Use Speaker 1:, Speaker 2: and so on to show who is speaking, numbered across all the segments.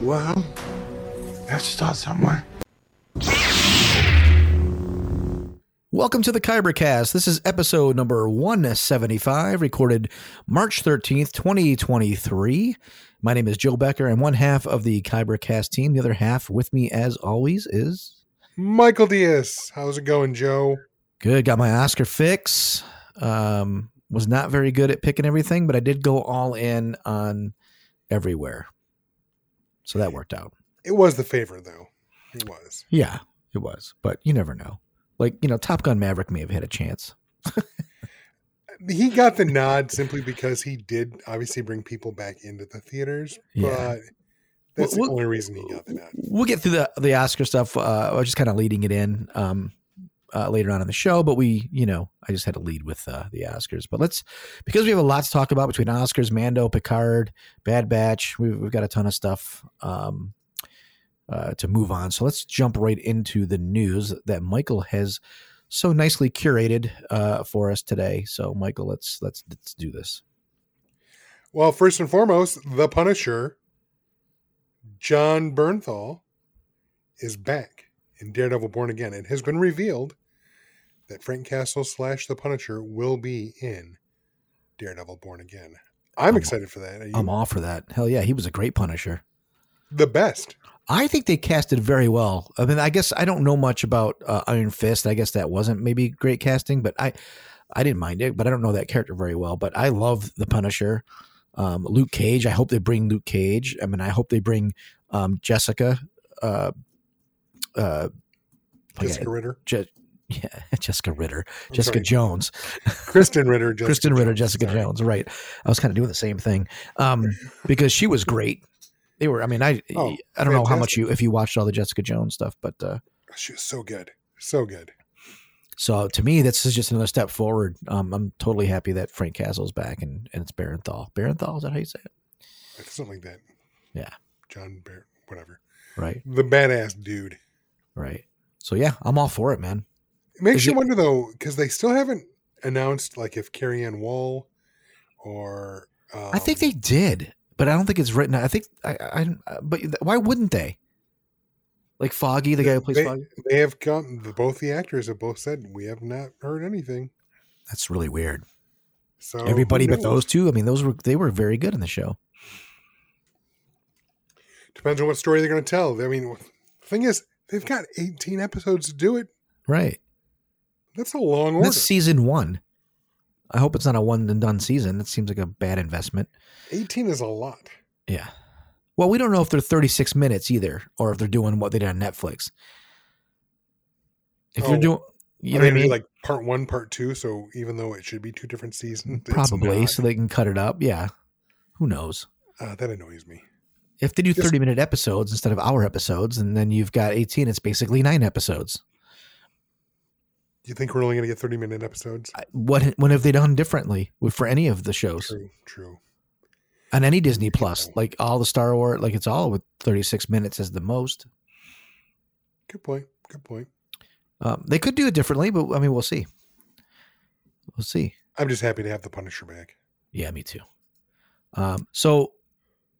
Speaker 1: Well, let's start somewhere.
Speaker 2: Welcome to the Kybercast. This is episode number 175, recorded March 13th, 2023. My name is Joe Becker. I'm one half of the Kybercast team. The other half with me, as always, is
Speaker 3: Michael Diaz. How's it going, Joe?
Speaker 2: good. Got my Oscar fix. Um, was not very good at picking everything, but I did go all in on everywhere. So that worked out.
Speaker 3: It was the favorite, though. It was.
Speaker 2: Yeah, it was. But you never know. Like, you know, Top Gun Maverick may have had a chance.
Speaker 3: He got the nod simply because he did obviously bring people back into the theaters,
Speaker 2: Yeah.
Speaker 3: but that's
Speaker 2: Well,
Speaker 3: the only reason he got the nod.
Speaker 2: we'll get through the the Oscar stuff. Uh, I was just kind of leading it in um, uh, later on in the show, but we, you know, I just had to lead with uh, the Oscars. But let's because we have a lot to talk about between Oscars, Mando, Picard, Bad Batch. We've, we've got a ton of stuff um, uh, to move on. So let's jump right into the news that Michael has so nicely curated uh, for us today. So Michael, let's let's let's do this.
Speaker 3: Well, first and foremost, the Punisher, Jon Bernthal, is back in Daredevil Born Again. It has been revealed that Frank Castle slash the Punisher will be in Daredevil Born Again. I'm
Speaker 2: I'm-
Speaker 3: excited for that. You-
Speaker 2: I'm all for that. Hell yeah, he was a great Punisher.
Speaker 3: the best.
Speaker 2: I think they casted very well. I mean, I guess I don't know much about uh, Iron Fist. I guess that wasn't maybe great casting, but I I didn't mind it. But I don't know that character very well. But I love the Punisher, um, Luke Cage. I hope they bring Luke Cage. I mean, I hope they bring um, Jessica. Uh, uh,
Speaker 3: Jessica Ritter.
Speaker 2: Je- yeah, Jessica Ritter,
Speaker 3: I'm
Speaker 2: Jessica
Speaker 3: sorry.
Speaker 2: Jones,
Speaker 3: Krysten Ritter. Jessica
Speaker 2: Krysten Ritter,
Speaker 3: Jones,
Speaker 2: Jessica
Speaker 3: sorry.
Speaker 2: Jones. Right. I was kind of doing the same thing um, because she was great. They were. I mean, I
Speaker 3: Oh,
Speaker 2: I don't know how much you if you watched all the Jessica Jones stuff, but uh,
Speaker 3: She was so good. So good.
Speaker 2: so to me, this is just another step forward. Um, I'm totally happy that Frank Castle's back and, and it's Barenthal. Barenthal is that how you say it?
Speaker 3: Something like that.
Speaker 2: Yeah.
Speaker 3: John Bear, whatever.
Speaker 2: Right.
Speaker 3: The badass dude.
Speaker 2: Right. So yeah, I'm all for it, man.
Speaker 3: It makes
Speaker 2: Is
Speaker 3: you
Speaker 2: it-
Speaker 3: wonder though, because they still haven't announced like if Carrie Ann Wall or um,
Speaker 2: I think they did, but I don't think it's written. I think I, I but why wouldn't they? Like Foggy, the guy who plays
Speaker 3: they,
Speaker 2: Foggy.
Speaker 3: they have come. Both the actors have both said we have not heard anything.
Speaker 2: That's really weird.
Speaker 3: So
Speaker 2: Everybody but those two. I mean, those were they were very good in the show.
Speaker 3: depends on what story they're going to tell. I mean, the thing is, they've got 18 episodes to do it.
Speaker 2: Right.
Speaker 3: That's a long order.
Speaker 2: That's season one. I hope it's not a one and done season. That seems like a bad investment.
Speaker 3: 18 is a lot.
Speaker 2: Yeah. Well, we don't know if they're 36 minutes either, or if they're doing what they did on Netflix. If
Speaker 3: Oh,
Speaker 2: you're doing, you know I mean?
Speaker 3: Like part one, part two. So even though it should be two different seasons,
Speaker 2: Probably, so they can cut it up. Yeah. Who knows?
Speaker 3: Uh, that annoys me.
Speaker 2: If they do
Speaker 3: Just-
Speaker 2: 30 minute episodes instead of hour episodes, and then you've got 18, it's basically nine episodes.
Speaker 3: Do you think we're only going to get 30 minute episodes?
Speaker 2: What what have they done differently with, for any of the shows
Speaker 3: True, true.
Speaker 2: on any Disney Plus? Like all the Star Wars, like it's all with 36 minutes as the most.
Speaker 3: Good point. Good point.
Speaker 2: Um, they could do it differently, but I mean, we'll see. We'll see.
Speaker 3: I'm just happy to have the Punisher back.
Speaker 2: Yeah, me too. Um, so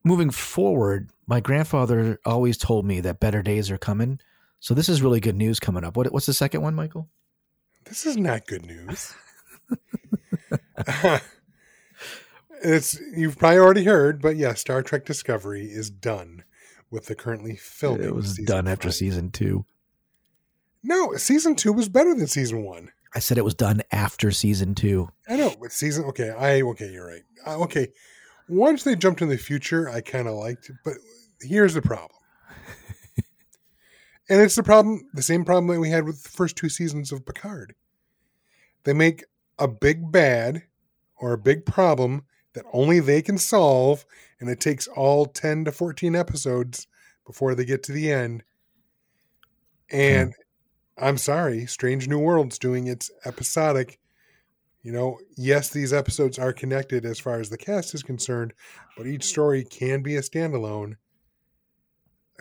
Speaker 2: moving forward, my grandfather always told me that better days are coming. So this is really good news coming up. What, what's the second one, Michael?
Speaker 3: This is not good news. it's you've probably already heard, but yeah, Star Trek Discovery is done with the currently filming.
Speaker 2: it was
Speaker 3: season
Speaker 2: done after season two.
Speaker 3: No, season two was better than season one.
Speaker 2: I said it was done after season two.
Speaker 3: I know, but season okay, I okay, you're right. Uh, okay, once they jumped in the future, I kind of liked it, but here's the problem. and it's the problem, the same problem that we had with the first two seasons of Picard. They make a big bad or a big problem that only they can solve, and it takes all 10 to 14 episodes before they get to the end. And hmm. I'm sorry, Strange New Worlds doing its episodic. You know, yes, these episodes are connected as far as the cast is concerned, but each story can be a standalone.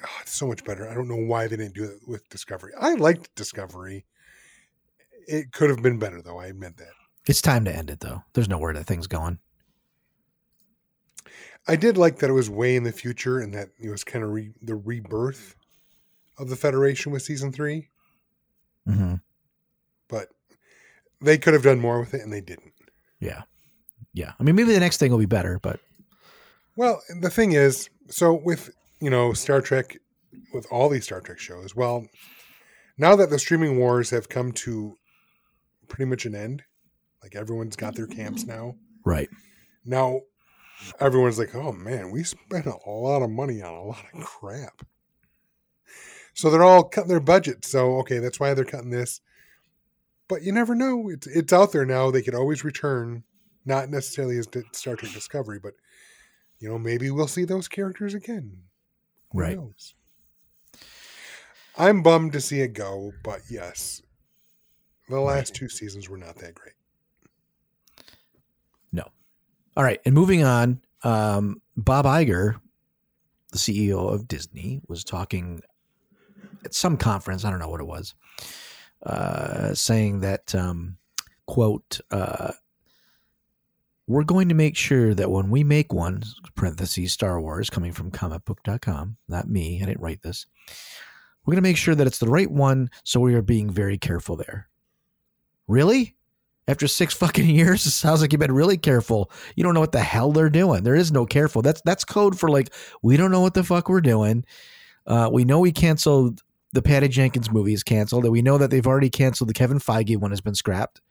Speaker 3: Oh, it's so much better. I don't know why they didn't do it with Discovery. I liked Discovery. It could have been better, though. I admit that.
Speaker 2: It's time to end it though. There's nowhere that thing's going.
Speaker 3: I did like that it was way in the future and that it was kind of re- the rebirth of the Federation with season three,
Speaker 2: hmm
Speaker 3: but they could have done more with it and they didn't.
Speaker 2: Yeah, yeah. I mean, maybe the next thing will be better, but
Speaker 3: Well, the thing is, so with you know Star Trek, with all these Star Trek shows, well, now that the streaming wars have come to pretty much an end, like everyone's got their camps now.
Speaker 2: right.
Speaker 3: Now everyone's like, "Oh man, we spent a lot of money on a lot of crap." So they're all cutting their budget. So okay, that's why they're cutting this. But you never know. It's it's out there now. They could always return, not necessarily as Star Trek Discovery, but you know maybe we'll see those characters again. Who
Speaker 2: Right.
Speaker 3: knows? I'm bummed to see it go, but yes, the last two seasons were not that great. No.
Speaker 2: All right, and moving on, um, Bob Iger, the CEO of Disney, was talking at some conference. I don't know what it was, uh, saying that um, quote uh, We're going to make sure that when we make one (parentheses Star Wars) coming from comicbook.com, not me. I didn't write this. We're going to make sure that it's the right one, so we are being very careful there. Really? After six fucking years, it sounds like you've been really careful. You don't know what the hell they're doing. There is no careful. That's that's code for like we don't know what the fuck we're doing. Uh, we know we canceled the Patty Jenkins movie is canceled. That we know that they've already canceled the Kevin Feige one has been scrapped.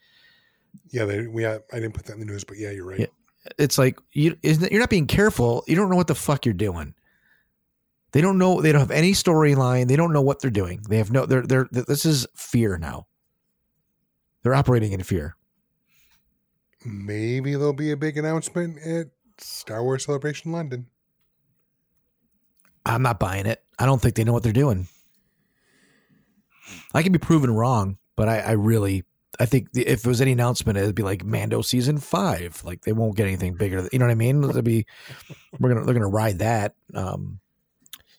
Speaker 3: Yeah, they, we I didn't put that in the news, but yeah, you're right.
Speaker 2: It's like you isn't you're not being careful. You don't know what the fuck you're doing. They don't know. They don't have any storyline. They don't know what they're doing. They have no. They're they're. This is fear now. They're operating in fear.
Speaker 3: Maybe there'll be a big announcement at Star Wars Celebration London.
Speaker 2: I'm not buying it. I don't think they know what they're doing. I can be proven wrong, but I, I really, I think the, if there was any announcement, it'd be like Mando season five. Like they won't get anything bigger. You know what I mean? It'd be, we're gonna, they're gonna ride that. Um,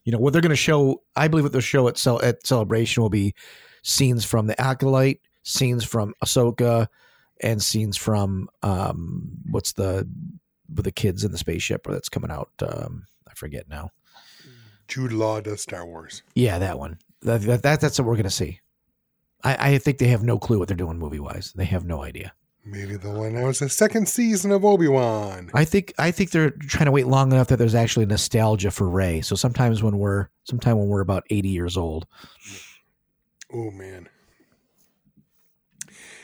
Speaker 2: you know what they're gonna show. I believe what they'll show at cel- at celebration will be scenes from the acolyte, scenes from Ahsoka, and scenes from um, what's the with the kids in the spaceship that's coming out. Um, I forget now.
Speaker 3: Jude Law does Star Wars.
Speaker 2: Yeah, that one. That, that, that that's what we're gonna see. I, I think they have no clue what they're doing movie wise. They have no idea.
Speaker 3: Maybe they'll announce a second season of Obi Wan.
Speaker 2: I think I think they're trying to wait long enough that there's actually nostalgia for Rey. So sometimes when we're sometime when we're about 80 years old,
Speaker 3: Oh man,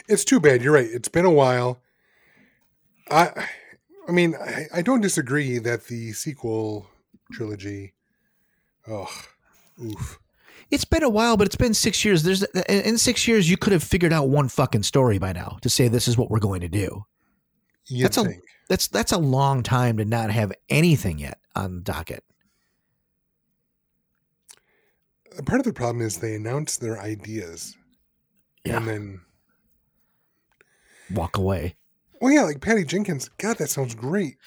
Speaker 3: it's too bad. You're right. It's been a while. I, I mean, I, I don't disagree that the sequel trilogy. Oh, oof.
Speaker 2: It's been a while, but it's been six years. There's in six years you could have figured out one fucking story by now to say this is what we're going to do.
Speaker 3: You'd
Speaker 2: That's a- That's that's a long time to not have anything yet on the docket.
Speaker 3: Part of the problem is they announce their ideas
Speaker 2: Yeah,
Speaker 3: and then,
Speaker 2: walk away.
Speaker 3: well, yeah, like Patty Jenkins. God, that sounds great.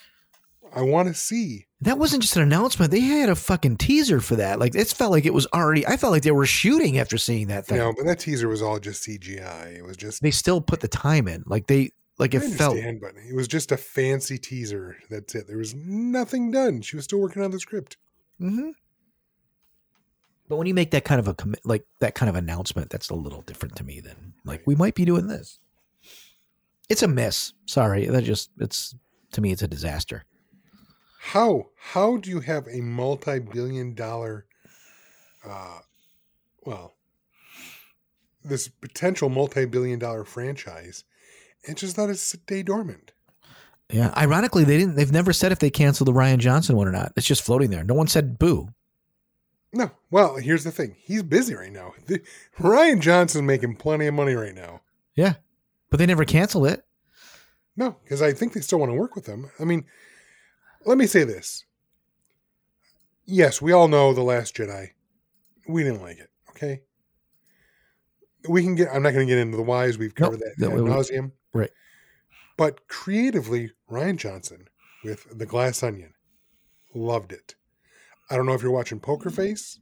Speaker 3: I want to see.
Speaker 2: That wasn't just an announcement. They had a fucking teaser for that. Like it felt like it was already. I felt like they were shooting after seeing that thing.
Speaker 3: No, but that teaser was all just CGI. It was just.
Speaker 2: They still put the time in. Like they like it felt.
Speaker 3: but it was just a fancy teaser. That's it. There was nothing done. She was still working on the script.
Speaker 2: hmm But when you make that kind of a like that kind of announcement, that's a little different to me. Than like we might be doing this. It's a miss. Sorry, that just it's to me it's a disaster.
Speaker 3: How how do you have a multi-billion dollar uh well this potential multi-billion dollar franchise and just let it stay dormant?
Speaker 2: Yeah. Ironically, they didn't. They've never said if they canceled the Rian Johnson one or not. It's just floating there. No one said boo.
Speaker 3: No. Well, here's the thing. He's busy right now. The, Rian Johnson's making plenty of money right now.
Speaker 2: Yeah, but they never canceled it.
Speaker 3: No, because I think they still want to work with him. I mean, let me say this. Yes, we all know The Last Jedi. We didn't like it, okay? We can get, I'm not going to get into the whys. We've
Speaker 2: Nope.
Speaker 3: covered that ad nauseum.
Speaker 2: right.
Speaker 3: But creatively, Rian Johnson with The Glass Onion loved it. I don't know if you're watching Poker Face.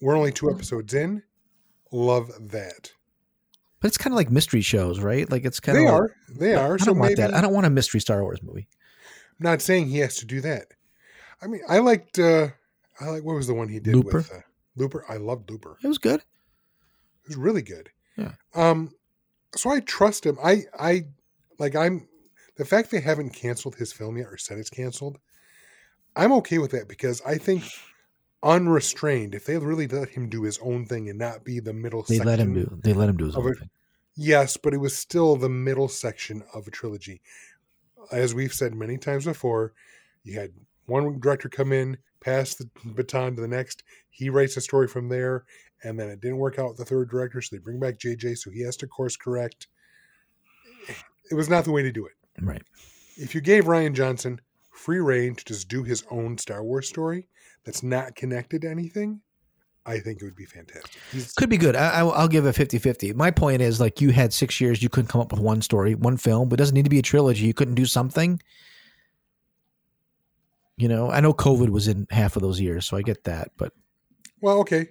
Speaker 3: We're only two episodes in. Love that.
Speaker 2: But it's kind of like mystery shows, right? Like it's kind
Speaker 3: They
Speaker 2: of.
Speaker 3: They are. They are.
Speaker 2: I don't want
Speaker 3: maybe,
Speaker 2: that. I don't want a mystery Star Wars movie.
Speaker 3: I'm not saying he has to do that. I mean, I liked. uh I like what was the one he did
Speaker 2: Looper?
Speaker 3: with uh, Looper. I loved Looper.
Speaker 2: It was good.
Speaker 3: It was really good.
Speaker 2: Yeah.
Speaker 3: Um. So I trust him. I I like. I'm the fact they haven't canceled his film yet or said it's canceled. I'm okay with that because I think unrestrained, if they really let him do his own thing and not be the middle,
Speaker 2: They let him do. They let him do his own
Speaker 3: it.
Speaker 2: thing.
Speaker 3: Yes, but it was still the middle section of a trilogy. As we've said many times before, you had one director come in, pass the baton to the next. He writes a story from there, and then it didn't work out with the third director, so they bring back JJ, so he has to course correct. It was not the way to do it.
Speaker 2: Right.
Speaker 3: If you gave Rian Johnson free reign to just do his own Star Wars story that's not connected to anything, I think it would be fantastic. He's,
Speaker 2: Could be good. I, I, I'll give it 50 50. My point is like you had six years, you couldn't come up with one story, one film. It doesn't need to be a trilogy. You couldn't do something. You know, I know COVID was in half of those years, so I get that. But
Speaker 3: well, okay.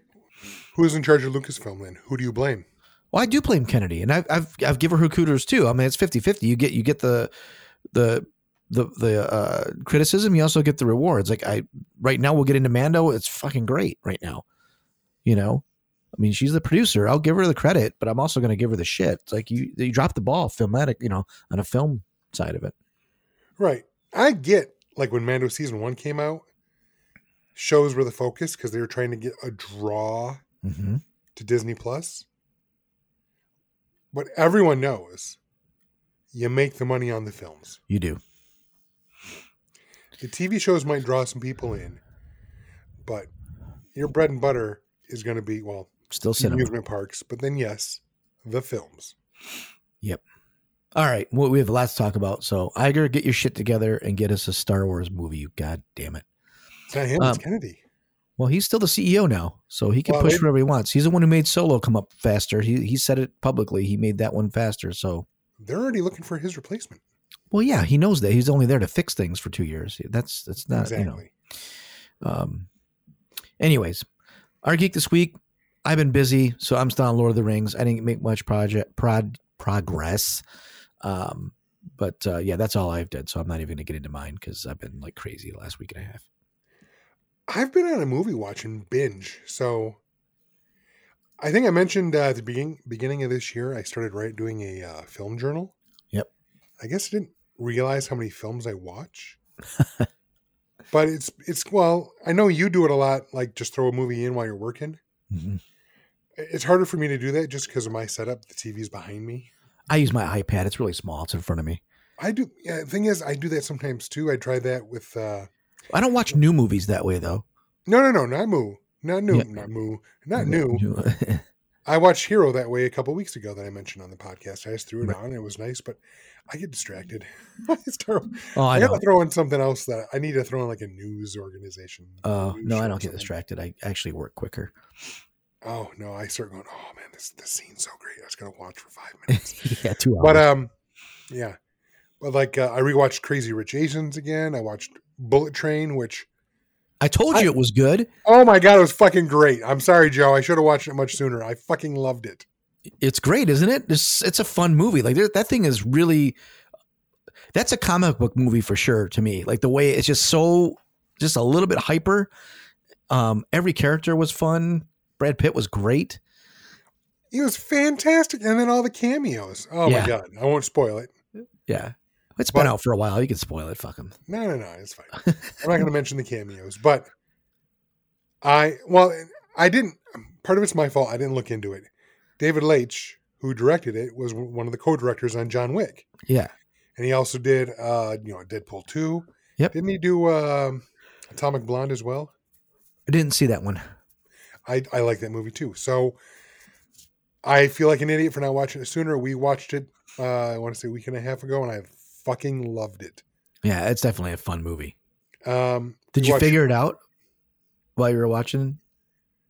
Speaker 3: Who's in charge of Lucasfilm then? Who do you blame?
Speaker 2: well, I do blame Kennedy, and I've I've I've given her kudos too. I mean, it's 50 50. You get you get the the the the uh, criticism. You also get the rewards. Like I right now, we'll get into Mando. It's fucking great right now. You know, I mean, she's the producer. I'll give her the credit, but I'm also going to give her the shit. It's like you you dropped the ball, filmatic. You know, on a film side of it.
Speaker 3: Right. I get like when Mando season one came out, shows were the focus because they were trying to get a draw
Speaker 2: Mm-hmm.
Speaker 3: to Disney Plus. But everyone knows you make the money on the films.
Speaker 2: You do.
Speaker 3: The TV shows might draw some people in, but your bread and butter is going to be well
Speaker 2: Still cinema.
Speaker 3: amusement parks. But then yes, the films. Yep.
Speaker 2: All right. Well, we have lots to talk about. So, Iger, get your shit together and get us a Star Wars movie. You god damn it.
Speaker 3: It's not him.
Speaker 2: Um,
Speaker 3: it's Kennedy.
Speaker 2: Well, he's still the CEO now, so he can
Speaker 3: Well,
Speaker 2: push whatever he wants. He's the one who made Solo come up faster. He he said it publicly. He made that one faster. So,
Speaker 3: They're already looking for his replacement.
Speaker 2: well, yeah, he knows that. He's only there to fix things for two years. That's that's not you know.
Speaker 3: exactly.
Speaker 2: Um. Anyways, our geek this week. I've been busy, so I'm still on Lord of the Rings. I didn't make much project prod progress. Um. But uh, yeah, that's all I've done. So I'm not even going to get into mine because I've been like crazy the last week and a half.
Speaker 3: I've been on a movie watching binge. So I think I mentioned uh, at the beginning beginning of this year, I started right doing a uh, film journal.
Speaker 2: Yep.
Speaker 3: I guess I didn't realize how many films I watch. but it's it's well, I know you do it a lot. Like just throw a movie in while you're working.
Speaker 2: Mhm.
Speaker 3: It's harder for me to do that just because of my setup. The TV's behind me.
Speaker 2: I use my iPad. It's really small. It's in front of me.
Speaker 3: I do. Yeah, the thing is, I do that sometimes too. I try that with. uh
Speaker 2: I don't watch new movies that way though.
Speaker 3: No, no, no, not Moo, not new,
Speaker 2: Yeah.
Speaker 3: not Moo, not new. I watched Hero that way a couple weeks ago that I mentioned on the podcast. I just threw it
Speaker 2: Right.
Speaker 3: on. and It was nice, but I get distracted. it's terrible.
Speaker 2: oh, I
Speaker 3: I, gotta throw in something else that I need to throw in like a news organization. News
Speaker 2: no, I don't get distracted. I actually work quicker.
Speaker 3: Oh no, I start going. Oh man, this this scene's so great. I was gonna watch for five minutes.
Speaker 2: yeah, two hours.
Speaker 3: but um, yeah, but like uh, I rewatched Crazy Rich Asians again. I watched Bullet Train, which
Speaker 2: I told you
Speaker 3: I-
Speaker 2: it was good.
Speaker 3: oh my god, it was fucking great. I'm sorry, Joe. I should have watched it much sooner. I fucking loved it.
Speaker 2: It's great, isn't it? It's, it's a fun movie. Like that thing is really. That's a comic book movie for sure to me. Like the way it's just so, just a little bit hyper. Um, every character was fun. Brad Pitt was great.
Speaker 3: It was fantastic, and then all the cameos. Oh
Speaker 2: Yeah.
Speaker 3: my god, I won't spoil it.
Speaker 2: Yeah, it's been out for a while. You can spoil it. Fuck him.
Speaker 3: No, no, no, it's fine. I'm not going to mention the cameos, but I well, I didn't. Part of it's my fault. I didn't look into it. David Leitch, who directed it, was one of the co-directors on John Wick,
Speaker 2: Yeah,
Speaker 3: and he also did, uh, you know, Deadpool two.
Speaker 2: Yep.
Speaker 3: Didn't he do um Atomic Blonde as well?
Speaker 2: I didn't see that one.
Speaker 3: I I like that movie too. So I feel like an idiot for not watching it sooner. We watched it. Uh, I want to say a week and a half ago, and I fucking loved it.
Speaker 2: Yeah, it's definitely a fun movie.
Speaker 3: Um,
Speaker 2: Did you
Speaker 3: watched-
Speaker 2: figure it out while you were watching?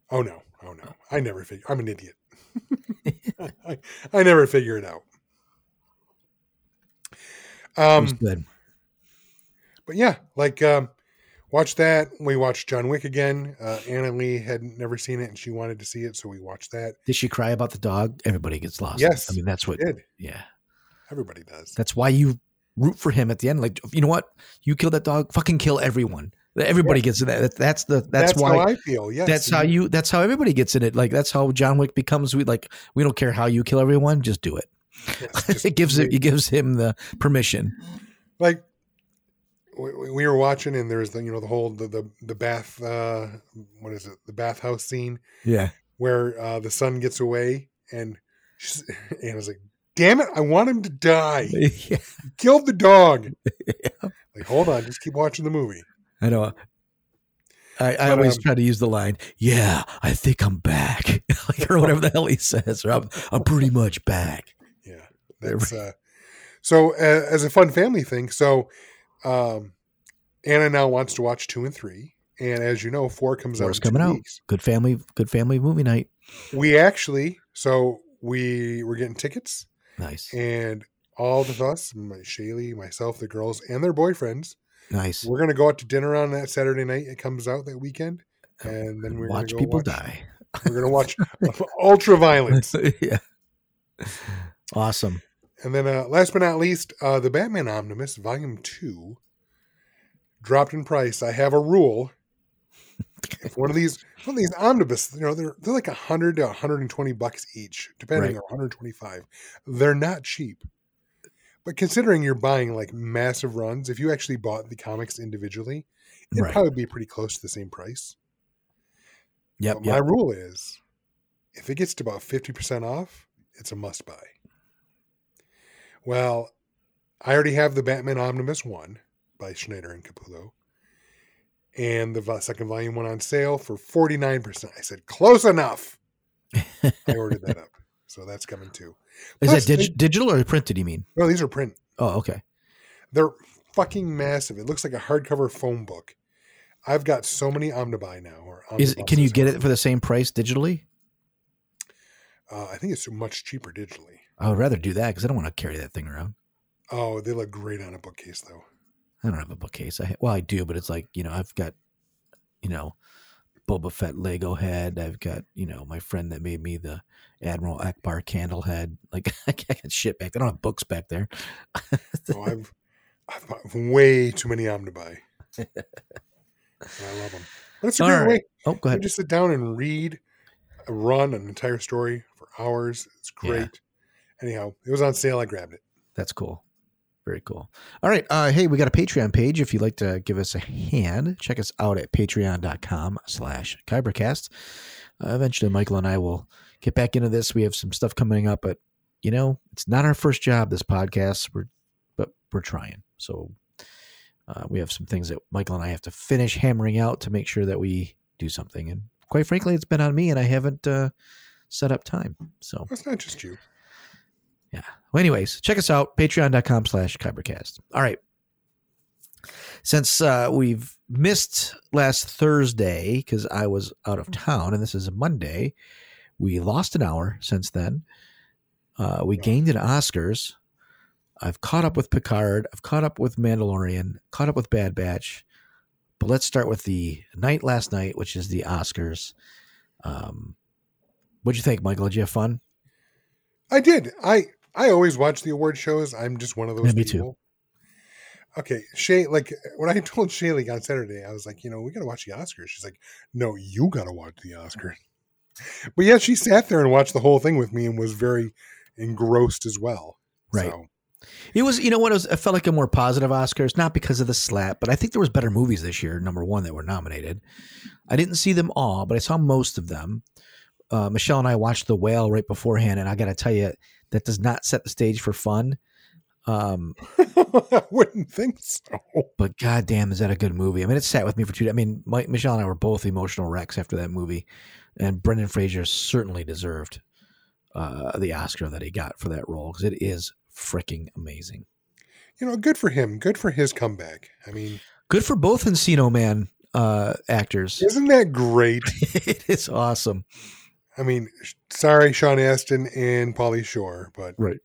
Speaker 3: Oh no, oh no, I never figure. I'm an idiot. I, I never figure it out. Um,
Speaker 2: was good.
Speaker 3: but yeah, like um, watch that. We watched John Wick again. Uh, Anna Lee had never seen it and she wanted to see it, so we watched that.
Speaker 2: Did she cry about the dog? Everybody gets lost.
Speaker 3: Yes,
Speaker 2: I mean that's what.
Speaker 3: Did
Speaker 2: Yeah,
Speaker 3: everybody does?
Speaker 2: that's why you root for him at the end. Like you know what? You kill that dog. Fucking kill everyone. Everybody gets in that. That- That's the. That's, why.
Speaker 3: how I feel. Yes,
Speaker 2: that's how you. That's how everybody gets in it. Like that's how John Wick becomes. We like. We don't care how you kill everyone. Just do it.
Speaker 3: yes, just-
Speaker 2: it gives it. It gives him the permission.
Speaker 3: like we were watching and there's the you know the whole the the, the bath uh what is it the bathhouse scene
Speaker 2: Yeah.
Speaker 3: where uh the son gets away and she's, Anna's like damn it I want him to die
Speaker 2: yeah.
Speaker 3: killed the dog like hold on just keep watching the movie
Speaker 2: I know. I, I
Speaker 3: But,
Speaker 2: always
Speaker 3: um,
Speaker 2: try to use the line, "Yeah, I think I'm back," like or whatever the hell he says, or I'm, I'm pretty much back.
Speaker 3: yeah that's uh so uh, as a fun family thing so um Anna now wants to watch two and three and as you know four comes
Speaker 2: Four's
Speaker 3: out
Speaker 2: coming out. Good family, good family movie night.
Speaker 3: we actually so we were getting tickets
Speaker 2: Nice,
Speaker 3: and all of us, my Shaylee, myself, the girls, and their boyfriends,
Speaker 2: nice.
Speaker 3: we're gonna go out to dinner on that Saturday night. It comes out that weekend, and then we're
Speaker 2: watch
Speaker 3: gonna go
Speaker 2: people
Speaker 3: watch,
Speaker 2: die.
Speaker 3: We're gonna watch Ultra Violence,
Speaker 2: yeah, awesome.
Speaker 3: and then uh, last but not least, uh, the Batman Omnibus Volume Two dropped in price. I have a rule. If one of these, one of these omnibus, you know, they're they're like hundred to hundred and twenty bucks each, depending,
Speaker 2: Right.
Speaker 3: or one hundred twenty five. They're not cheap, but considering you're buying like massive runs, if you actually bought the comics individually, it'd
Speaker 2: Right.
Speaker 3: probably be pretty close to the same price.
Speaker 2: Yep,
Speaker 3: But my
Speaker 2: yep.
Speaker 3: rule is, if it gets to about fifty percent off, it's a must buy. Well, I already have the Batman Omnibus one by Snyder and Capullo, and the second volume went on sale for forty nine percent. I said close enough. I ordered that up, so that's coming too.
Speaker 2: Is
Speaker 3: Plus,
Speaker 2: that
Speaker 3: they-
Speaker 2: digital or printed? You mean?
Speaker 3: No, these are print.
Speaker 2: Oh, okay.
Speaker 3: They're fucking massive. It looks like a hardcover phone book. I've got so many Omnibuy now. Or
Speaker 2: Is can you get it for the same price digitally?
Speaker 3: Uh, I think it's much cheaper digitally.
Speaker 2: I would rather do that because I don't want to carry that thing around.
Speaker 3: Oh, they look great on a bookcase though.
Speaker 2: I don't have a bookcase. I well, I do, but it's like you know, I've got you know, Boba Fett Lego head. I've got you know my friend that made me the Admiral Ackbar candle head. Like I got shit back. I don't have books back there.
Speaker 3: Oh, I've I've bought way too many Omnibuy. I love them. But it's a
Speaker 2: All
Speaker 3: great
Speaker 2: right.
Speaker 3: way.
Speaker 2: oh, go
Speaker 3: You
Speaker 2: ahead.
Speaker 3: just sit down and read, uh, run an entire story for hours. It's
Speaker 2: Yeah.
Speaker 3: great. Anyhow, it was on sale. I grabbed it.
Speaker 2: That's cool. Very cool. All right. Uh, hey, we got a Patreon page. If you'd like to give us a hand, check us out at patreon.com slash kybercast. Uh, eventually, Michael and I will get back into this. We have some stuff coming up, but, you know, it's not our first job, this podcast, we're, but we're trying. So uh, we have some things that Michael and I have to finish hammering out to make sure that we do something. And quite frankly, it's been on me and I haven't uh, set up time. So
Speaker 3: It's not just you.
Speaker 2: Yeah. Well, anyways, check us out, patreon.com slash kybercast. All right. Since uh, we've missed last Thursday because I was out of town and this is a Monday, we lost an hour since then. Uh, we gained an Oscars. I've caught up with Picard. I've caught up with Mandalorian, caught up with Bad Batch. But let's start with the night last night, which is the Oscars. Um, what'd you think, Michael? Did you have fun?
Speaker 3: I did. I I always watch the award shows. I'm just one of those
Speaker 2: Yeah, me too.
Speaker 3: people. Okay, Shay. Like when I told Shaylee on Saturday, I was like, you know, we got to watch the Oscars. She's like, no, you got to watch the Oscars. But yeah, she sat there and watched the whole thing with me and was very engrossed as well.
Speaker 2: Right.
Speaker 3: So,
Speaker 2: It was, you know what? It, was, it felt like a more positive Oscars, not because of the slap, but I think there was better movies this year. Number one, that were nominated. I didn't see them all, but I saw most of them. Uh, Michelle and I watched The Whale right beforehand, and I got to tell you, that does not set the stage for fun. Um,
Speaker 3: I wouldn't think so.
Speaker 2: but goddamn, is that a good movie? I mean, it sat with me for two. I mean, Mike, Michelle and I were both emotional wrecks after that movie, and Brendan Fraser certainly deserved uh, the Oscar that he got for that role because it is freaking amazing.
Speaker 3: you know, good for him. Good for his comeback. I mean,
Speaker 2: Good for both Encino Man uh, actors.
Speaker 3: isn't that great?
Speaker 2: it is awesome.
Speaker 3: I mean, sorry, Sean Astin and Pauly Shore, but
Speaker 2: Right.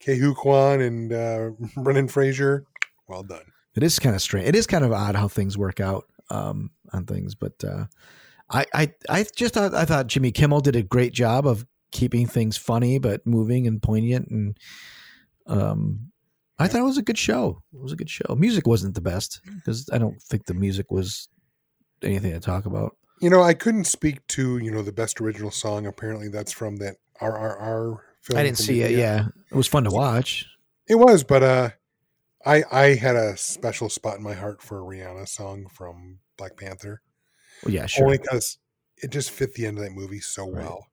Speaker 3: Ke Huy Quan and uh, Brendan Fraser, well done.
Speaker 2: It is kind of strange. It is kind of odd how things work out um, on things, but uh, I, I, I just thought I thought Jimmy Kimmel did a great job of keeping things funny but moving and poignant, and um, I thought it was a good show. It was a good show. Music wasn't the best because I don't think the music was anything to talk about.
Speaker 3: You know, I couldn't speak to you know the best original song. Apparently, that's from that RRR film.
Speaker 2: I didn't see it. Yeah, it was fun to watch.
Speaker 3: It was, but uh, I I had a special spot in my heart for a Rihanna song from Black Panther,
Speaker 2: Well, yeah, sure.
Speaker 3: only because it just fit the end of that movie so
Speaker 2: Right.
Speaker 3: well.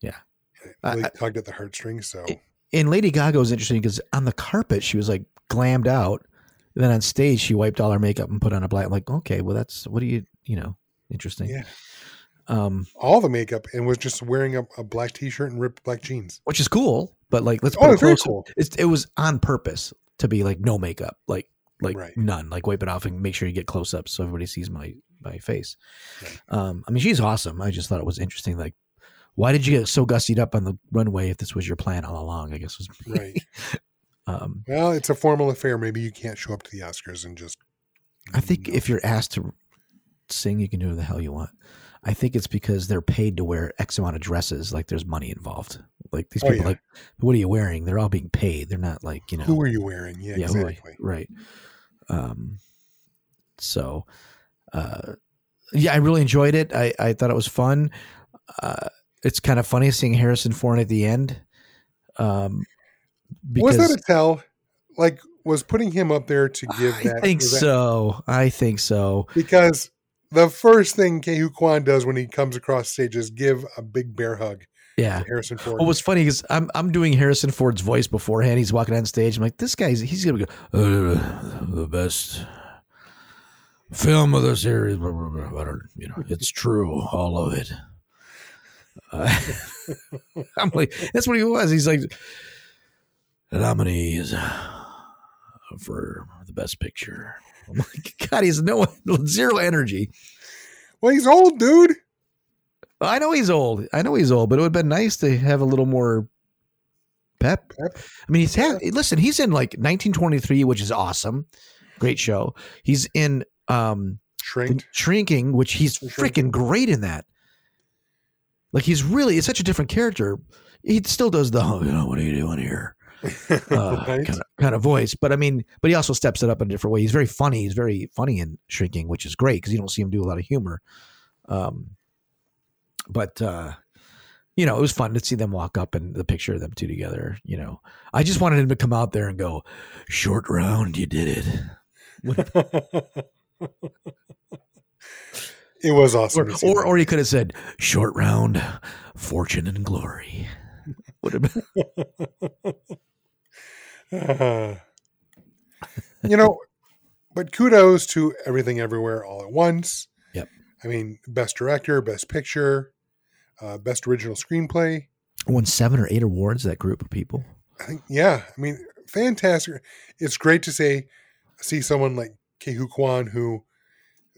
Speaker 2: Yeah.
Speaker 3: it really
Speaker 2: I-
Speaker 3: tugged at the heartstrings. So
Speaker 2: and Lady Gaga was interesting because on the carpet she was like glammed out. Then on stage she wiped all her makeup and put on a black. I'm like, okay, well that's what do you you know interesting.
Speaker 3: yeah,
Speaker 2: Um,
Speaker 3: all the makeup and was just wearing a, a black T-shirt and ripped black jeans.
Speaker 2: which is cool, but like let's
Speaker 3: Oh,
Speaker 2: it
Speaker 3: it's very cool.
Speaker 2: It's, it was on purpose to be like no makeup, like like
Speaker 3: Right.
Speaker 2: none, like wipe it off and make sure you get close ups so everybody sees my my face.
Speaker 3: Right.
Speaker 2: Um, I mean she's awesome. I just thought it was interesting. Like, why did you get so gussied up on the runway if this was your plan all along? I guess was
Speaker 3: Right.
Speaker 2: um,
Speaker 3: well, it's a formal affair. Maybe you can't show up to the Oscars and just.
Speaker 2: I think if you're asked to sing, you can do whatever the hell you want. I think it's because they're paid to wear X amount of dresses. Like there's money involved. Like these
Speaker 3: Oh,
Speaker 2: people,
Speaker 3: yeah.
Speaker 2: like, what are you wearing? They're all being paid. They're not like you know.
Speaker 3: who are you wearing? Yeah,
Speaker 2: you-
Speaker 3: exactly.
Speaker 2: right. Um. So, uh, yeah, I really enjoyed it. I I thought it was fun. Uh, it's kind of funny seeing Harrison Ford at the end. Um, because
Speaker 3: was that a tell? Like, was putting him up there to give
Speaker 2: I
Speaker 3: that?
Speaker 2: think
Speaker 3: that-
Speaker 2: so. I think so.
Speaker 3: because the first thing Ke Huy Quan does when he comes across stage is give a big bear hug
Speaker 2: Yeah.
Speaker 3: Harrison Ford.
Speaker 2: What was funny is I'm I'm doing Harrison Ford's voice beforehand. He's walking on stage. I'm like, this guy's he's gonna go uh, the best film of the series. Blah, blah, blah, You know, it's true, all of it. Uh, I'm like, that's what he was. He's like, the nominees for the best picture. I'm like, God, he has no zero energy.
Speaker 3: well, he's old, dude.
Speaker 2: I know he's old. I know he's old, but it would have been nice to have a little more pep.
Speaker 3: Pep.
Speaker 2: I mean, he's had, listen, he's in like 1923, which is awesome. Great show. He's in um
Speaker 3: Shrinked.
Speaker 2: Shrinking, which he's freaking great in that. Like he's really it's such a different character. He still does the oh, you know what are you doing here uh,
Speaker 3: right?
Speaker 2: kind of kind of voice, but I mean, but he also steps it up in a different way. He's very funny. He's very funny in Shrinking, which is great because you don't see him do a lot of humor. Um, but uh, you know, it was fun to see them walk up and the picture of them two together. You know, I just wanted him to come out there and go, "Short round, you did it,"
Speaker 3: it was awesome.
Speaker 2: or or, or he could have said, "Short round, fortune and glory." Would have been
Speaker 3: Uh, you know, but kudos to everything everywhere all at once.
Speaker 2: Yep.
Speaker 3: I mean, best director, best picture, uh, best original screenplay.
Speaker 2: won seven or eight awards. That group of people.
Speaker 3: I think, yeah, I mean, fantastic. It's great to say, see someone like Ke Huy Quan who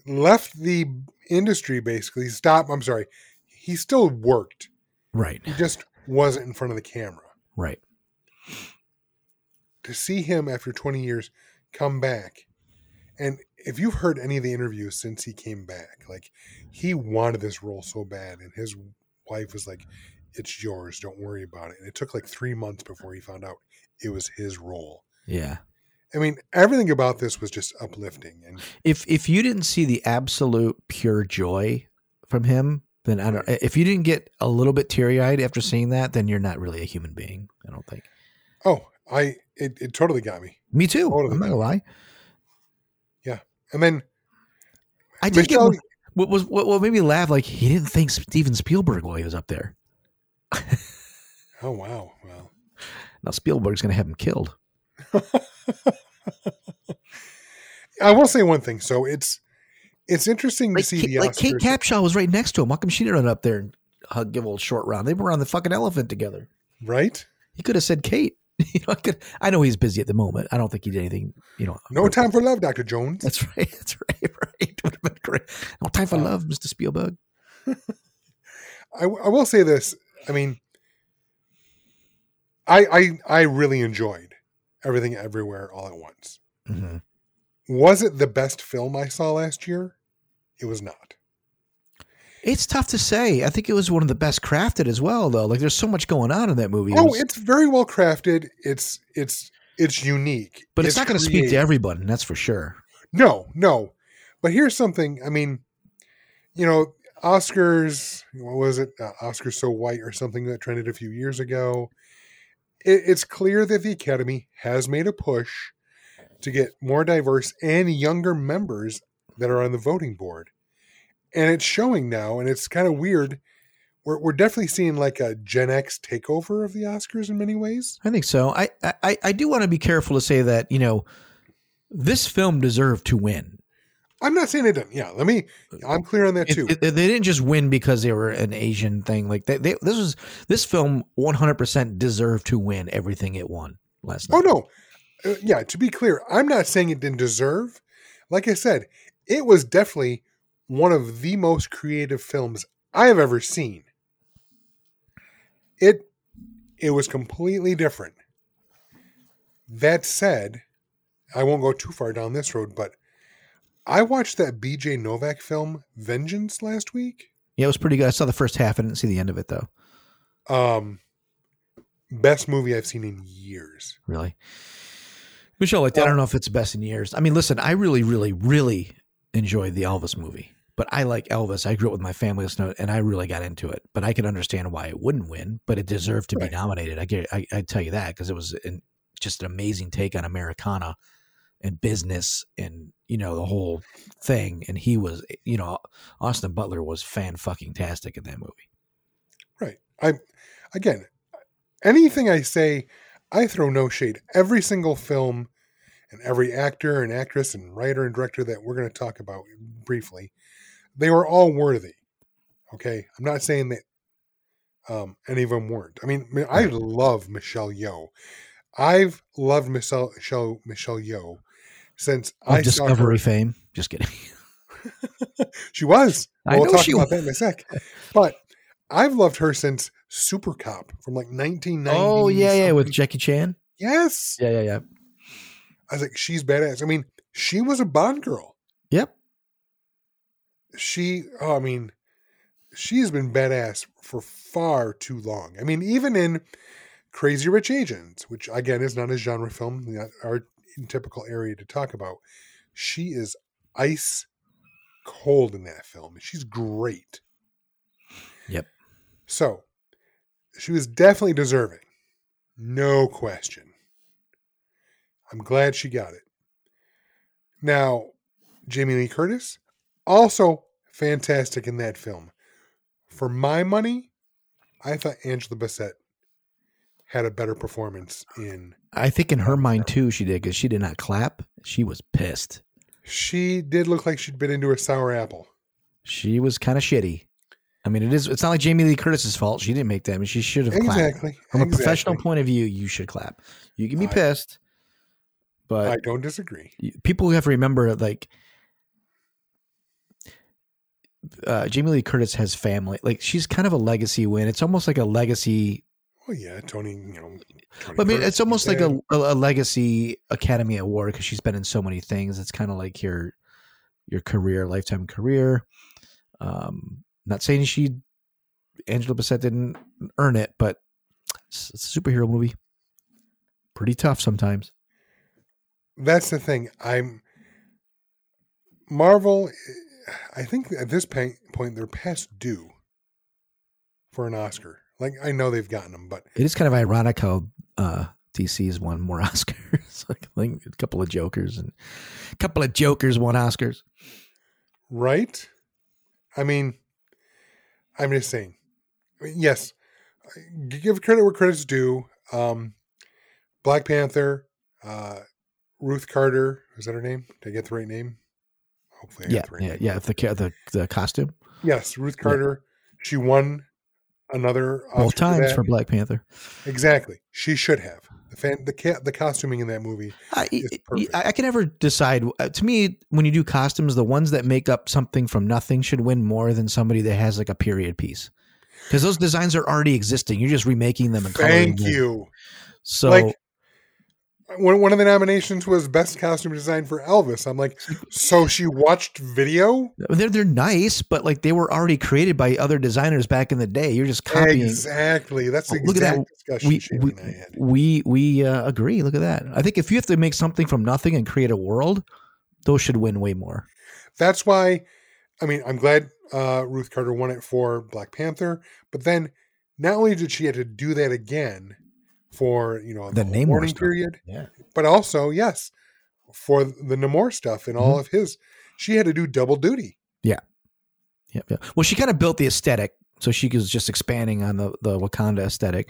Speaker 3: left the industry basically. Stop. I'm sorry. He still worked.
Speaker 2: Right.
Speaker 3: He just wasn't in front of the camera.
Speaker 2: Right.
Speaker 3: To see him after 20 years come back and if you've heard any of the interviews since he came back like he wanted this role so bad and his wife was like it's yours don't worry about it and it took like three months before he found out it was his role
Speaker 2: Yeah.
Speaker 3: i mean everything about this was just uplifting and
Speaker 2: if if you didn't see the absolute pure joy from him, then I don't. If you didn't get a little bit teary eyed after seeing that, then you're not really a human being. I don't think.
Speaker 3: oh i it, it totally got me
Speaker 2: Me too.
Speaker 3: Totally.
Speaker 2: I'm not gonna lie.
Speaker 3: Yeah, and then
Speaker 2: I did
Speaker 3: Michelle-
Speaker 2: get what was what, what made me laugh. Like he didn't think Steven Spielberg while he was up there.
Speaker 3: oh wow well
Speaker 2: Now Spielberg's gonna have him killed.
Speaker 3: i will say one thing so it's it's interesting
Speaker 2: Like,
Speaker 3: to see
Speaker 2: Kate,
Speaker 3: the
Speaker 2: like Kate Capshaw was right next to him. How come she didn't run up there and hug, give a little short round? They were on the fucking elephant together.
Speaker 3: right
Speaker 2: He could have said Kate. you know, I, could, I know he's busy at the moment. I don't think he did anything. You know,
Speaker 3: No time for love, Doctor Jones.
Speaker 2: That's right. That's right. Right. Would have been great. No time for
Speaker 3: Um,
Speaker 2: love, Mr. Spielberg.
Speaker 3: I, I will say this. I mean, I I I really enjoyed everything everywhere all at once.
Speaker 2: Mm-hmm.
Speaker 3: Was it the best film I saw last year? It was not.
Speaker 2: It's tough to say. I think it was one of the best crafted as well, though. Like, there's so much going on in that movie. It
Speaker 3: Oh,
Speaker 2: was-
Speaker 3: it's very well crafted. It's it's it's unique.
Speaker 2: but it's, not going to speak to everyone. That's for sure.
Speaker 3: No, no. But here's something. I mean, you know, Oscars. What was it? Uh, Oscars so white or something that trended a few years ago. It, it's clear that the Academy has made a push to get more diverse and younger members that are on the voting board, and it's showing now. And it's kind of weird. We're we're definitely seeing like a Gen X takeover of the Oscars in many ways.
Speaker 2: I think so. I, I, I do want to be careful to say that, you know, this film deserved to win.
Speaker 3: I'm not saying it didn't. Yeah, let me. I'm clear on that
Speaker 2: It-
Speaker 3: too.
Speaker 2: it- they didn't just win because they were an Asian thing. Like they, they, this was this film 100% deserved to win everything it won last night.
Speaker 3: Oh no, Uh, yeah. To be clear, I'm not saying it didn't deserve. Like I said, it was definitely one of the most creative films I have ever seen. It it was completely different. That said, I won't go too far down this road, but I watched that BJ Novak film Vengeance last week.
Speaker 2: Yeah, it was pretty good. I saw the first half. I didn't see the end of it though.
Speaker 3: Um, best movie I've seen in years.
Speaker 2: Really, Michelle, like that. I don't know if it's best in years. I mean, listen, I really, really, really enjoyed the Elvis movie, but I like Elvis. I grew up with my family listening, and I really got into it. But I can understand why it wouldn't win, but it deserved to
Speaker 3: Right.
Speaker 2: be nominated. I get, I, I tell you that because it was an, just an amazing take on Americana and business and you know the whole thing. And he was, eh, you know, Austin Butler was fan fucking tastic in that movie.
Speaker 3: Right. I again, anything I say, I throw no shade. Every single film and every actor and actress and writer and director that we're going to talk about briefly, they were all worthy. Okay, I'm not saying that um, any of them weren't. I mean, I love Michelle Yeoh. I've loved Michelle Michelle, Michelle Yeoh since
Speaker 2: Of
Speaker 3: I.
Speaker 2: Discovery fame. Just kidding.
Speaker 3: She was.
Speaker 2: I
Speaker 3: we'll
Speaker 2: know
Speaker 3: talk
Speaker 2: she
Speaker 3: about
Speaker 2: was.
Speaker 3: that in a sec. But I've loved her since Super Cop from like 1990.
Speaker 2: Oh yeah, yeah, with. Jackie Chan.
Speaker 3: yes.
Speaker 2: Yeah, yeah, yeah.
Speaker 3: I was like, she's badass. I mean, she was a Bond girl.
Speaker 2: Yep.
Speaker 3: She, oh, I mean, she has been badass for far too long. I mean, even in Crazy Rich Asians, which again is not a genre film, not our typical area to talk about, she is ice cold in that film. She's great.
Speaker 2: Yep.
Speaker 3: So she was definitely deserving. No question. I'm glad she got it. Now, Jamie Lee Curtis, also fantastic in that film. For my money, I thought Angela Bassett had a better performance in.
Speaker 2: I think in her mind too, she did because she did not clap. She was pissed.
Speaker 3: She did look like she'd been into a sour apple.
Speaker 2: She was kind of shitty. I mean, it is. It's not like Jamie Lee Curtis's fault. She didn't make that. I mean, she should have clapped.
Speaker 3: Exactly.
Speaker 2: From a professional point of view, you should clap. You can be
Speaker 3: I-
Speaker 2: pissed, but I
Speaker 3: don't disagree.
Speaker 2: people have to remember like uh, Jamie Lee Curtis has family. Like she's kind of a legacy win. It's almost like a legacy
Speaker 3: Oh yeah, Tony. You know, Tony
Speaker 2: But I mean,
Speaker 3: Curtis,
Speaker 2: it's almost like a, a legacy Academy Award because she's been in so many things. It's kind of like your your career, lifetime career. Um, not saying she Angela Bassett didn't earn it, but it's, it's a superhero movie. Pretty tough sometimes.
Speaker 3: That's the thing. I'm Marvel. I think at this point they're past due for an Oscar. Like I know they've gotten them, but
Speaker 2: It is kind of ironic how uh, DC's won more Oscars. like, like a couple of Jokers and a couple of Jokers won Oscars.
Speaker 3: right? I mean, I'm just saying. Yes, give credit where credit's due. Um, Black Panther, uh, Ruth Carter. Is that her name? Did I get the right name? Hopefully,
Speaker 2: Yeah, yeah, yeah. The the the costume
Speaker 3: Yes, Ruth Carter. She won another
Speaker 2: both times
Speaker 3: that.
Speaker 2: for Black Panther.
Speaker 3: Exactly. She should have. The fan, the ca- the costuming in that movie.
Speaker 2: I. I, I can never decide. Uh, to me, when you do costumes, the ones that make up something from nothing should win more than somebody that has like a period piece, because those designs are already existing. You're just remaking them and coloring
Speaker 3: Thank
Speaker 2: them.
Speaker 3: you.
Speaker 2: So
Speaker 3: Like one one of the nominations was best costume design for Elvis. I'm like, so she watched video?
Speaker 2: they're they're nice, but like they were already created by other designers back in the day. You're just copying.
Speaker 3: Exactly. That's the
Speaker 2: Oh, look at that.
Speaker 3: discussion
Speaker 2: we we
Speaker 3: and I had.
Speaker 2: we, we uh, agree. Look at that. I think if you have to make something from nothing and create a world, those should win way more.
Speaker 3: That's why, I mean, I'm glad uh, Ruth Carter won it for Black Panther, but then not only did she have to do that again for you know
Speaker 2: The
Speaker 3: whole
Speaker 2: Namor
Speaker 3: mourning
Speaker 2: stuff.
Speaker 3: period,
Speaker 2: Yeah.
Speaker 3: but also yes, for the Namor stuff and
Speaker 2: Mm-hmm.
Speaker 3: all of his, she had to do double duty.
Speaker 2: Yeah, yeah. Well, she kind of built the aesthetic, so she was just expanding on the the Wakanda aesthetic,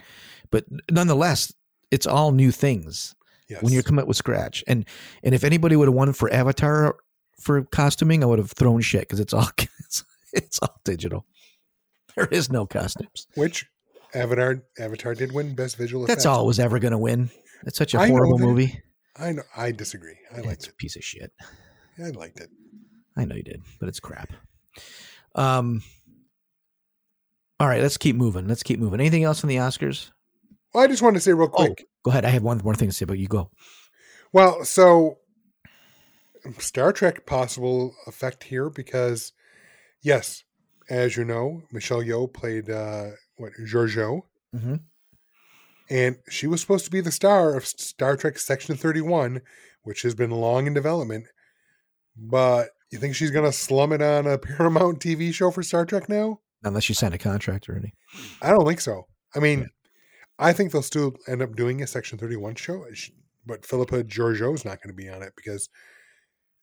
Speaker 2: but nonetheless, it's all new things
Speaker 3: Yes.
Speaker 2: when you're coming up with scratch. And and if anybody would have won for Avatar for costuming, I would have thrown shit because it's all it's, it's all digital. There is no costumes.
Speaker 3: Which Avatar Avatar did win best visual effects.
Speaker 2: That's all it was ever going to win. It's such a
Speaker 3: I
Speaker 2: horrible
Speaker 3: that.
Speaker 2: movie.
Speaker 3: I know. I disagree. I liked it.
Speaker 2: It's a piece of shit.
Speaker 3: I liked it.
Speaker 2: I know you did, but it's crap. Um. All right, let's keep moving. Let's keep moving. Anything else on the Oscars?
Speaker 3: Well, I just wanted to say real
Speaker 2: Oh,
Speaker 3: quick.
Speaker 2: go ahead. I have one more thing to say, but you go.
Speaker 3: Well, so Star Trek possible effect here because, yes, as you know, Michelle Yeoh played uh, what Georgiou,
Speaker 2: Mhm.
Speaker 3: and she was supposed to be the star of Star Trek Section Thirty One, which has been long in development. But you think she's gonna slum it on a Paramount TV show for Star Trek now?
Speaker 2: Unless you signed a contract already.
Speaker 3: I don't think so. I mean, I think they'll still end up doing a Section 31 show, sh- but Philippa Georgiou's not going to be on it because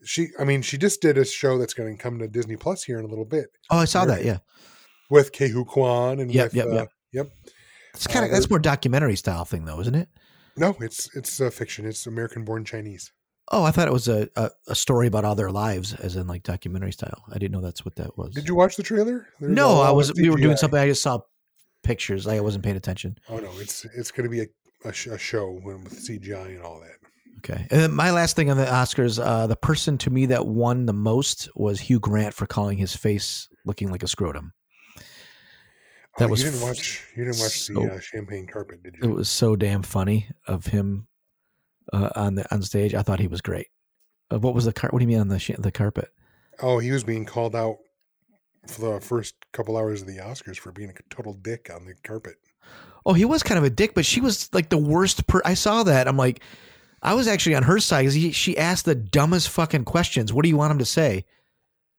Speaker 3: she, I mean, she just did a show that's going to come to Disney Plus here in a little bit
Speaker 2: Oh, I saw that. Yeah,
Speaker 3: with Ke Huy Quan and
Speaker 2: Yep,
Speaker 3: with,
Speaker 2: yep,
Speaker 3: uh,
Speaker 2: yep.
Speaker 3: yep.
Speaker 2: it's kind of
Speaker 3: Uh,
Speaker 2: that's more documentary style thing, though, isn't it?
Speaker 3: No, it's it's uh, fiction. It's American born Chinese.
Speaker 2: Oh, I thought it was a, a, a story about all their lives, as in like documentary style. I didn't know that's what that was.
Speaker 3: Did you watch the trailer? There's
Speaker 2: No, I was. We were doing something. I just saw pictures. Like I wasn't paying attention.
Speaker 3: Oh no, it's it's going to be a, a, sh- a show with CGI and all that.
Speaker 2: Okay. And then my last thing on the Oscars, uh, the person to me that won the most was Hugh Grant for calling his face looking like a scrotum. That
Speaker 3: oh,
Speaker 2: was
Speaker 3: you didn't watch you didn't watch
Speaker 2: so-
Speaker 3: the uh, champagne carpet, did you?
Speaker 2: It was so damn funny of him uh, on the on stage. I thought he was great. Uh, what was the car? What do you mean on the sh- the carpet?
Speaker 3: Oh, he was being called out for the first couple hours of the Oscars for being a total dick on the carpet.
Speaker 2: Oh, he was kind of a dick, but she was like the worst. Per- I saw that. I'm like, I was actually on her side because she asked the dumbest fucking questions. What do you want him to say?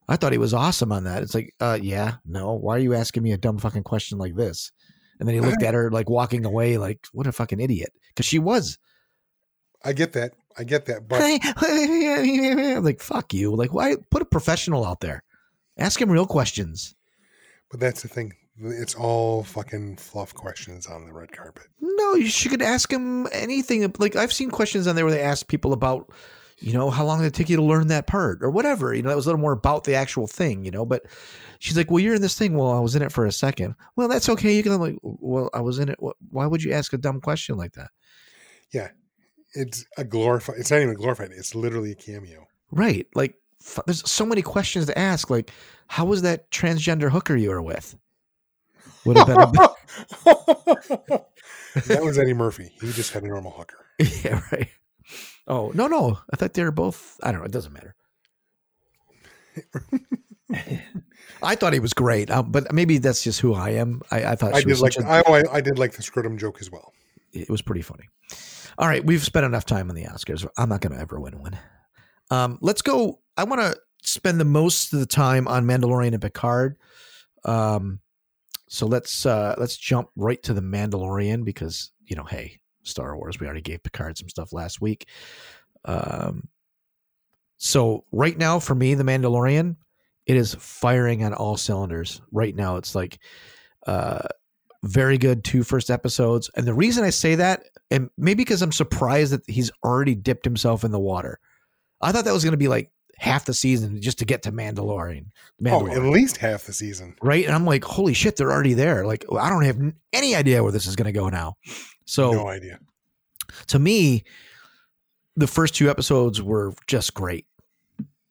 Speaker 2: I thought he was awesome on that. It's like, uh, yeah, no. Why are you asking me a dumb fucking question like this? And then he looked at her like walking away, like, what a fucking idiot. Because she was
Speaker 3: I get that. I get that. But
Speaker 2: like, fuck you. Like, why put a professional out there? Ask him real questions.
Speaker 3: but that's the thing. It's all fucking fluff questions on the red carpet.
Speaker 2: No, you should ask him anything. Like I've seen questions on there where they ask people about, you know, how long did it take you to learn that part or whatever. You know, that was a little more about the actual thing. You know, but she's like, "Well, you're in this thing. Well, I was in it for a second. Well, that's okay. You can I'm like, well, I was in it. Why would you ask a dumb question like that?
Speaker 3: Yeah. It's a glorified it's not even glorified. It's literally a cameo.
Speaker 2: Right? Like, there's so many questions to ask. Like, how was that transgender hooker you were with? Would have been. A,
Speaker 3: that was Eddie Murphy. He just had a normal hooker.
Speaker 2: yeah, right. Oh no, no. I thought they were both. I don't know. It doesn't matter. I thought he was great, um, but maybe that's just who I am. I, I thought
Speaker 3: I
Speaker 2: she
Speaker 3: did
Speaker 2: was
Speaker 3: like
Speaker 2: a-
Speaker 3: I, oh, I I did like the scrotum joke as well.
Speaker 2: it was pretty funny. All right, we've spent enough time on the Oscars. I'm not going to ever win one. Um, let's go. I want to spend the most of the time on Mandalorian and Picard. Um, so let's uh, let's jump right to the Mandalorian because you know, hey, Star Wars. We already gave Picard some stuff last week. Um, so right now, for me, the Mandalorian, it is firing on all cylinders. Right now, it's like uh, very good two first episodes, and the reason I say that, and maybe because I'm surprised that he's already dipped himself in the water. I thought that was going to be like half the season just to get to Mandalorian.
Speaker 3: Oh, at least half the season.
Speaker 2: right? And I'm like, holy shit, they're already there. Like, I don't have any idea where this is going to go now. So,
Speaker 3: no idea.
Speaker 2: to me, the first two episodes were just great,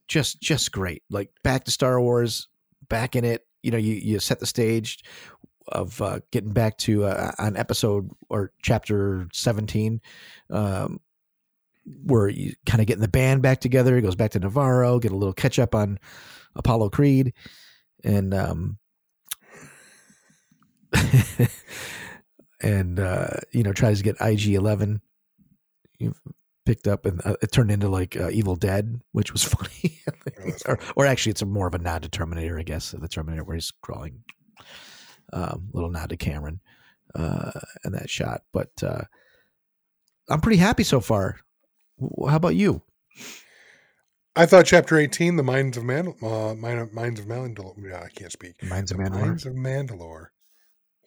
Speaker 2: just just great. Like back to Star Wars, back in it. You know, you you set the stage of uh, getting back to uh, on episode or chapter seventeen. Um, where you kind of getting the band back together. It goes back to Nevarro, get a little catch up on Apollo Creed, and um, and uh, you know tries to get IG Eleven picked up, and uh, it turned into like uh, Evil Dead, which was funny. or, or actually, it's a more of a nod to Terminator, I guess. The Terminator where he's crawling, um, little nod to Cameron, uh, and that shot. But uh, I'm pretty happy so far. How about you?
Speaker 3: I thought chapter 18, The Minds of Man, uh, Mind- Minds of Mandalore, yeah, I can't speak.
Speaker 2: Minds of Mandalore.
Speaker 3: Minds of Mandalore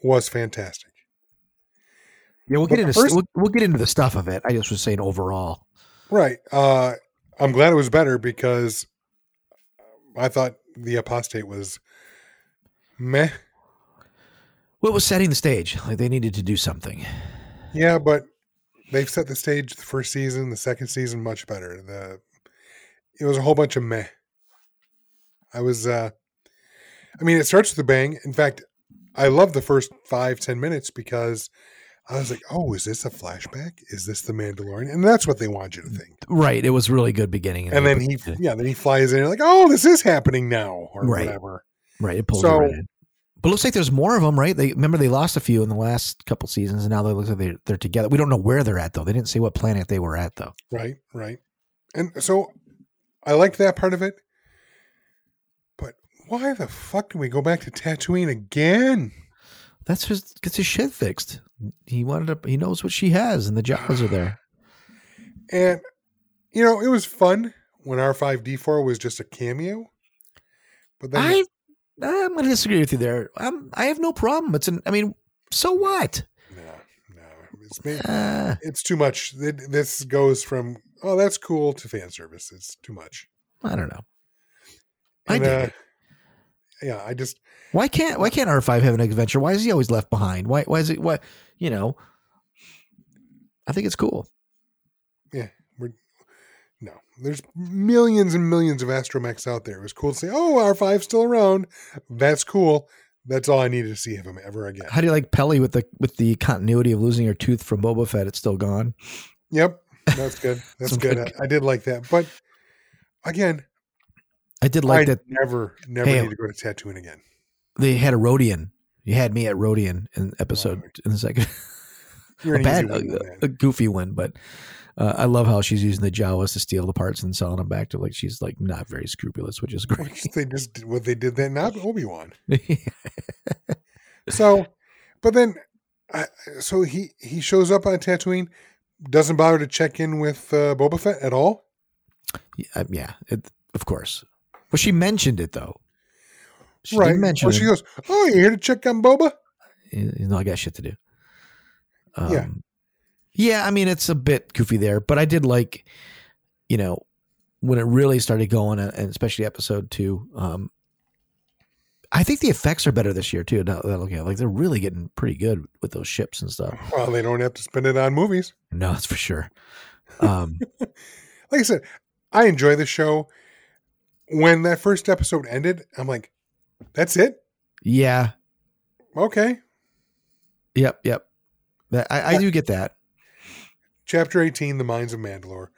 Speaker 3: was fantastic.
Speaker 2: Yeah, we'll get into
Speaker 3: first-
Speaker 2: we'll, we'll get into the stuff of it. I just was saying overall.
Speaker 3: Right. Uh, I'm glad it was better because I thought The Apostate was meh.
Speaker 2: Well, it was setting the stage. Like they needed to do something.
Speaker 3: Yeah, but they've set the stage the first season, the second season much better. The it was a whole bunch of meh. I was uh I mean it starts with a bang. In fact, I love the first five, ten minutes because I was like, Oh, is this a flashback? Is this the Mandalorian? And that's what they want you to think.
Speaker 2: Right. It was really good beginning.
Speaker 3: And then he yeah, then he flies in, like, Oh, this is happening now, or
Speaker 2: Right.
Speaker 3: whatever.
Speaker 2: right. It pulls
Speaker 3: so-
Speaker 2: right in. But it looks like there's more of them, right? They remember they lost a few in the last couple seasons, and now they look like they're, they're together. We don't know where they're at though. They didn't say what planet they were at though.
Speaker 3: Right, right. And so I liked that part of it. But why the fuck do we go back to Tatooine again?
Speaker 2: That's just gets his shit fixed. He wanted to. He knows what she has, and the Jawas are there.
Speaker 3: And you know, it was fun when R5D4 was just a cameo. But then
Speaker 2: I I'm going to disagree with you there. I'm, I have no problem. It's an. I mean, so what?
Speaker 3: no, no, it's
Speaker 2: Uh,
Speaker 3: it's too much. It- This goes from oh that's cool to fan service. It's too much.
Speaker 2: I don't know. I
Speaker 3: And,
Speaker 2: dig
Speaker 3: uh, yeah, I just
Speaker 2: Why can't Why can't R five have an adventure? Why is he always left behind? Why Why is it? What you know? I think it's cool.
Speaker 3: yeah, we're no. There's millions and millions of astromechs out there. It was cool to say, "Oh, R5's still around." That's cool. That's all I needed to see of him ever again.
Speaker 2: How do you like Peli with the with the continuity of losing her tooth from Boba Fett? It's still gone.
Speaker 3: Yep, that's good. That's good.
Speaker 2: good-
Speaker 3: I, I did like that, but again,
Speaker 2: I did like
Speaker 3: I
Speaker 2: that
Speaker 3: never, never
Speaker 2: Hey,
Speaker 3: need to go to Tatooine again.
Speaker 2: they had a Rodian. You had me at Rodian in episode in the second.
Speaker 3: You're
Speaker 2: a bad, a, a goofy one, but uh, I love how she's using the Jawas to steal the parts and selling them back to like she's like not very scrupulous, which is great.
Speaker 3: Which they just did what they did that not Obi Wan. So, but then, I, so he he shows up on Tatooine, doesn't bother to check in with uh, Boba Fett at all.
Speaker 2: yeah, yeah it, of course. Well, she mentioned it though. She
Speaker 3: right?
Speaker 2: did mention
Speaker 3: Well, she goes, "Oh, you're here to check on Boba."
Speaker 2: you know, I got shit to do. Um,
Speaker 3: Yeah.
Speaker 2: Yeah, I mean, it's a bit goofy there, but I did like, you know, when it really started going, and especially episode two. Um, I think the effects are better this year too. Now that I look at like they're really getting pretty good with those ships and stuff.
Speaker 3: Well, they don't have to spend it on movies.
Speaker 2: No, that's for sure. Um,
Speaker 3: Like I said, I enjoy the show. When that first episode ended, I'm like, "That's it."
Speaker 2: yeah,
Speaker 3: Okay.
Speaker 2: yep, yep. That, I, I do get that.
Speaker 3: Chapter 18, The Mines of Mandalore.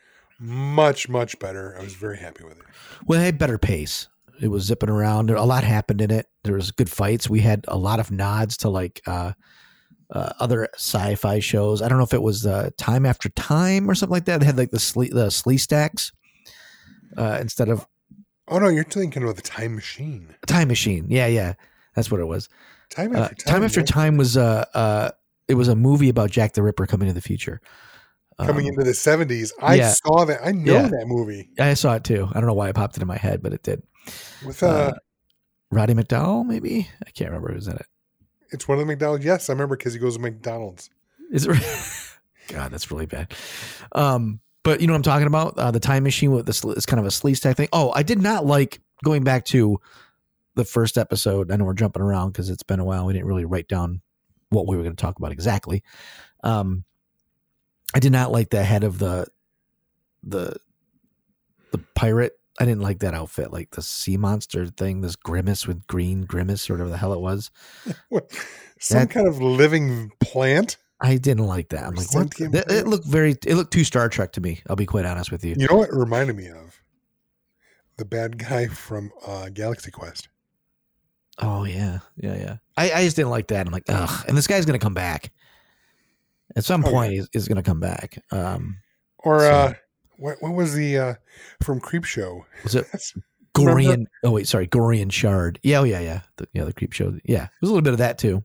Speaker 3: Much, much better. I was very happy with it.
Speaker 2: Well, it had better pace. It was zipping around. A lot happened in it. There was good fights. We had a lot of nods to like uh, uh, other sci-fi shows. I don't know if it was uh, Time After Time or something like that. They had like the slee, the Sleestaks uh, instead of
Speaker 3: Oh, no, you're thinking of the Time Machine.
Speaker 2: Time Machine. Yeah, yeah, that's what it was.
Speaker 3: Time
Speaker 2: Uh,
Speaker 3: after time.
Speaker 2: time After. Time was uh, uh, it was a movie about Jack the Ripper coming to the future.
Speaker 3: Coming
Speaker 2: Um,
Speaker 3: into the 70s. I
Speaker 2: yeah.
Speaker 3: saw that. I know
Speaker 2: Yeah.
Speaker 3: that movie.
Speaker 2: I saw it too. I don't know why it popped into my head, but it did.
Speaker 3: With uh,
Speaker 2: Uh, Roddy McDowell, maybe I can't remember who's in it.
Speaker 3: it's one of the McDonald's. Yes, I remember because he goes to McDonald's.
Speaker 2: Is it? God, that's really bad. Um, but you know what I'm talking about? Uh, the time machine with this is kind of a sleaze type thing. Oh, I did not like going back to the first episode. I know we're jumping around because it's been a while. We didn't really write down what we were going to talk about exactly. Um, I did not like the head of the the the pirate. I didn't like that outfit, like the sea monster thing, this grimace with green grimace or whatever the hell it was.
Speaker 3: What, some
Speaker 2: That-
Speaker 3: kind of living plant.
Speaker 2: I didn't like that. I'm like, what? That- It looked very. It looked too Star Trek to me. I'll be quite honest with you.
Speaker 3: You know what it reminded me of? The bad guy from uh, Galaxy Quest.
Speaker 2: Oh yeah, yeah, yeah. I, I just didn't like that. I'm like, ugh. And this guy's gonna come back. At some
Speaker 3: Oh,
Speaker 2: point, he's, he's gonna come back. Um,
Speaker 3: Or
Speaker 2: So-
Speaker 3: uh, what, what was the uh, from Creep Show?
Speaker 2: was it Gorian? Oh wait, sorry, Gorian Shard. Yeah, oh yeah, yeah. The, yeah, the creep show. Yeah, it was a little bit of that too.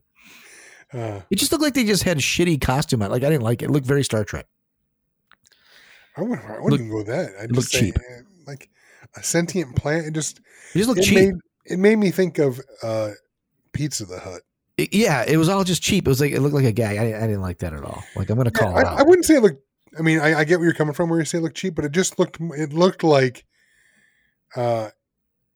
Speaker 3: Uh,
Speaker 2: It just looked like they just had a shitty costume on. Like I didn't like it. It looked very Star Trek.
Speaker 3: I wouldn't, I wouldn't
Speaker 2: Look-
Speaker 3: even go with that. I'd
Speaker 2: looked
Speaker 3: just say
Speaker 2: cheap.
Speaker 3: uh, like a sentient plant. It just
Speaker 2: It just looked
Speaker 3: it
Speaker 2: cheap.
Speaker 3: made it made me think of uh, Pizza the Hut.
Speaker 2: It- yeah, it was all just cheap. It was like it looked like a gag. I, I didn't like that at all. Like I'm gonna
Speaker 3: Yeah,
Speaker 2: call it
Speaker 3: I,
Speaker 2: out.
Speaker 3: I wouldn't say it looked. I mean, I, I get where you're coming from, where you say it looked cheap, but it just looked. It looked like. Uh,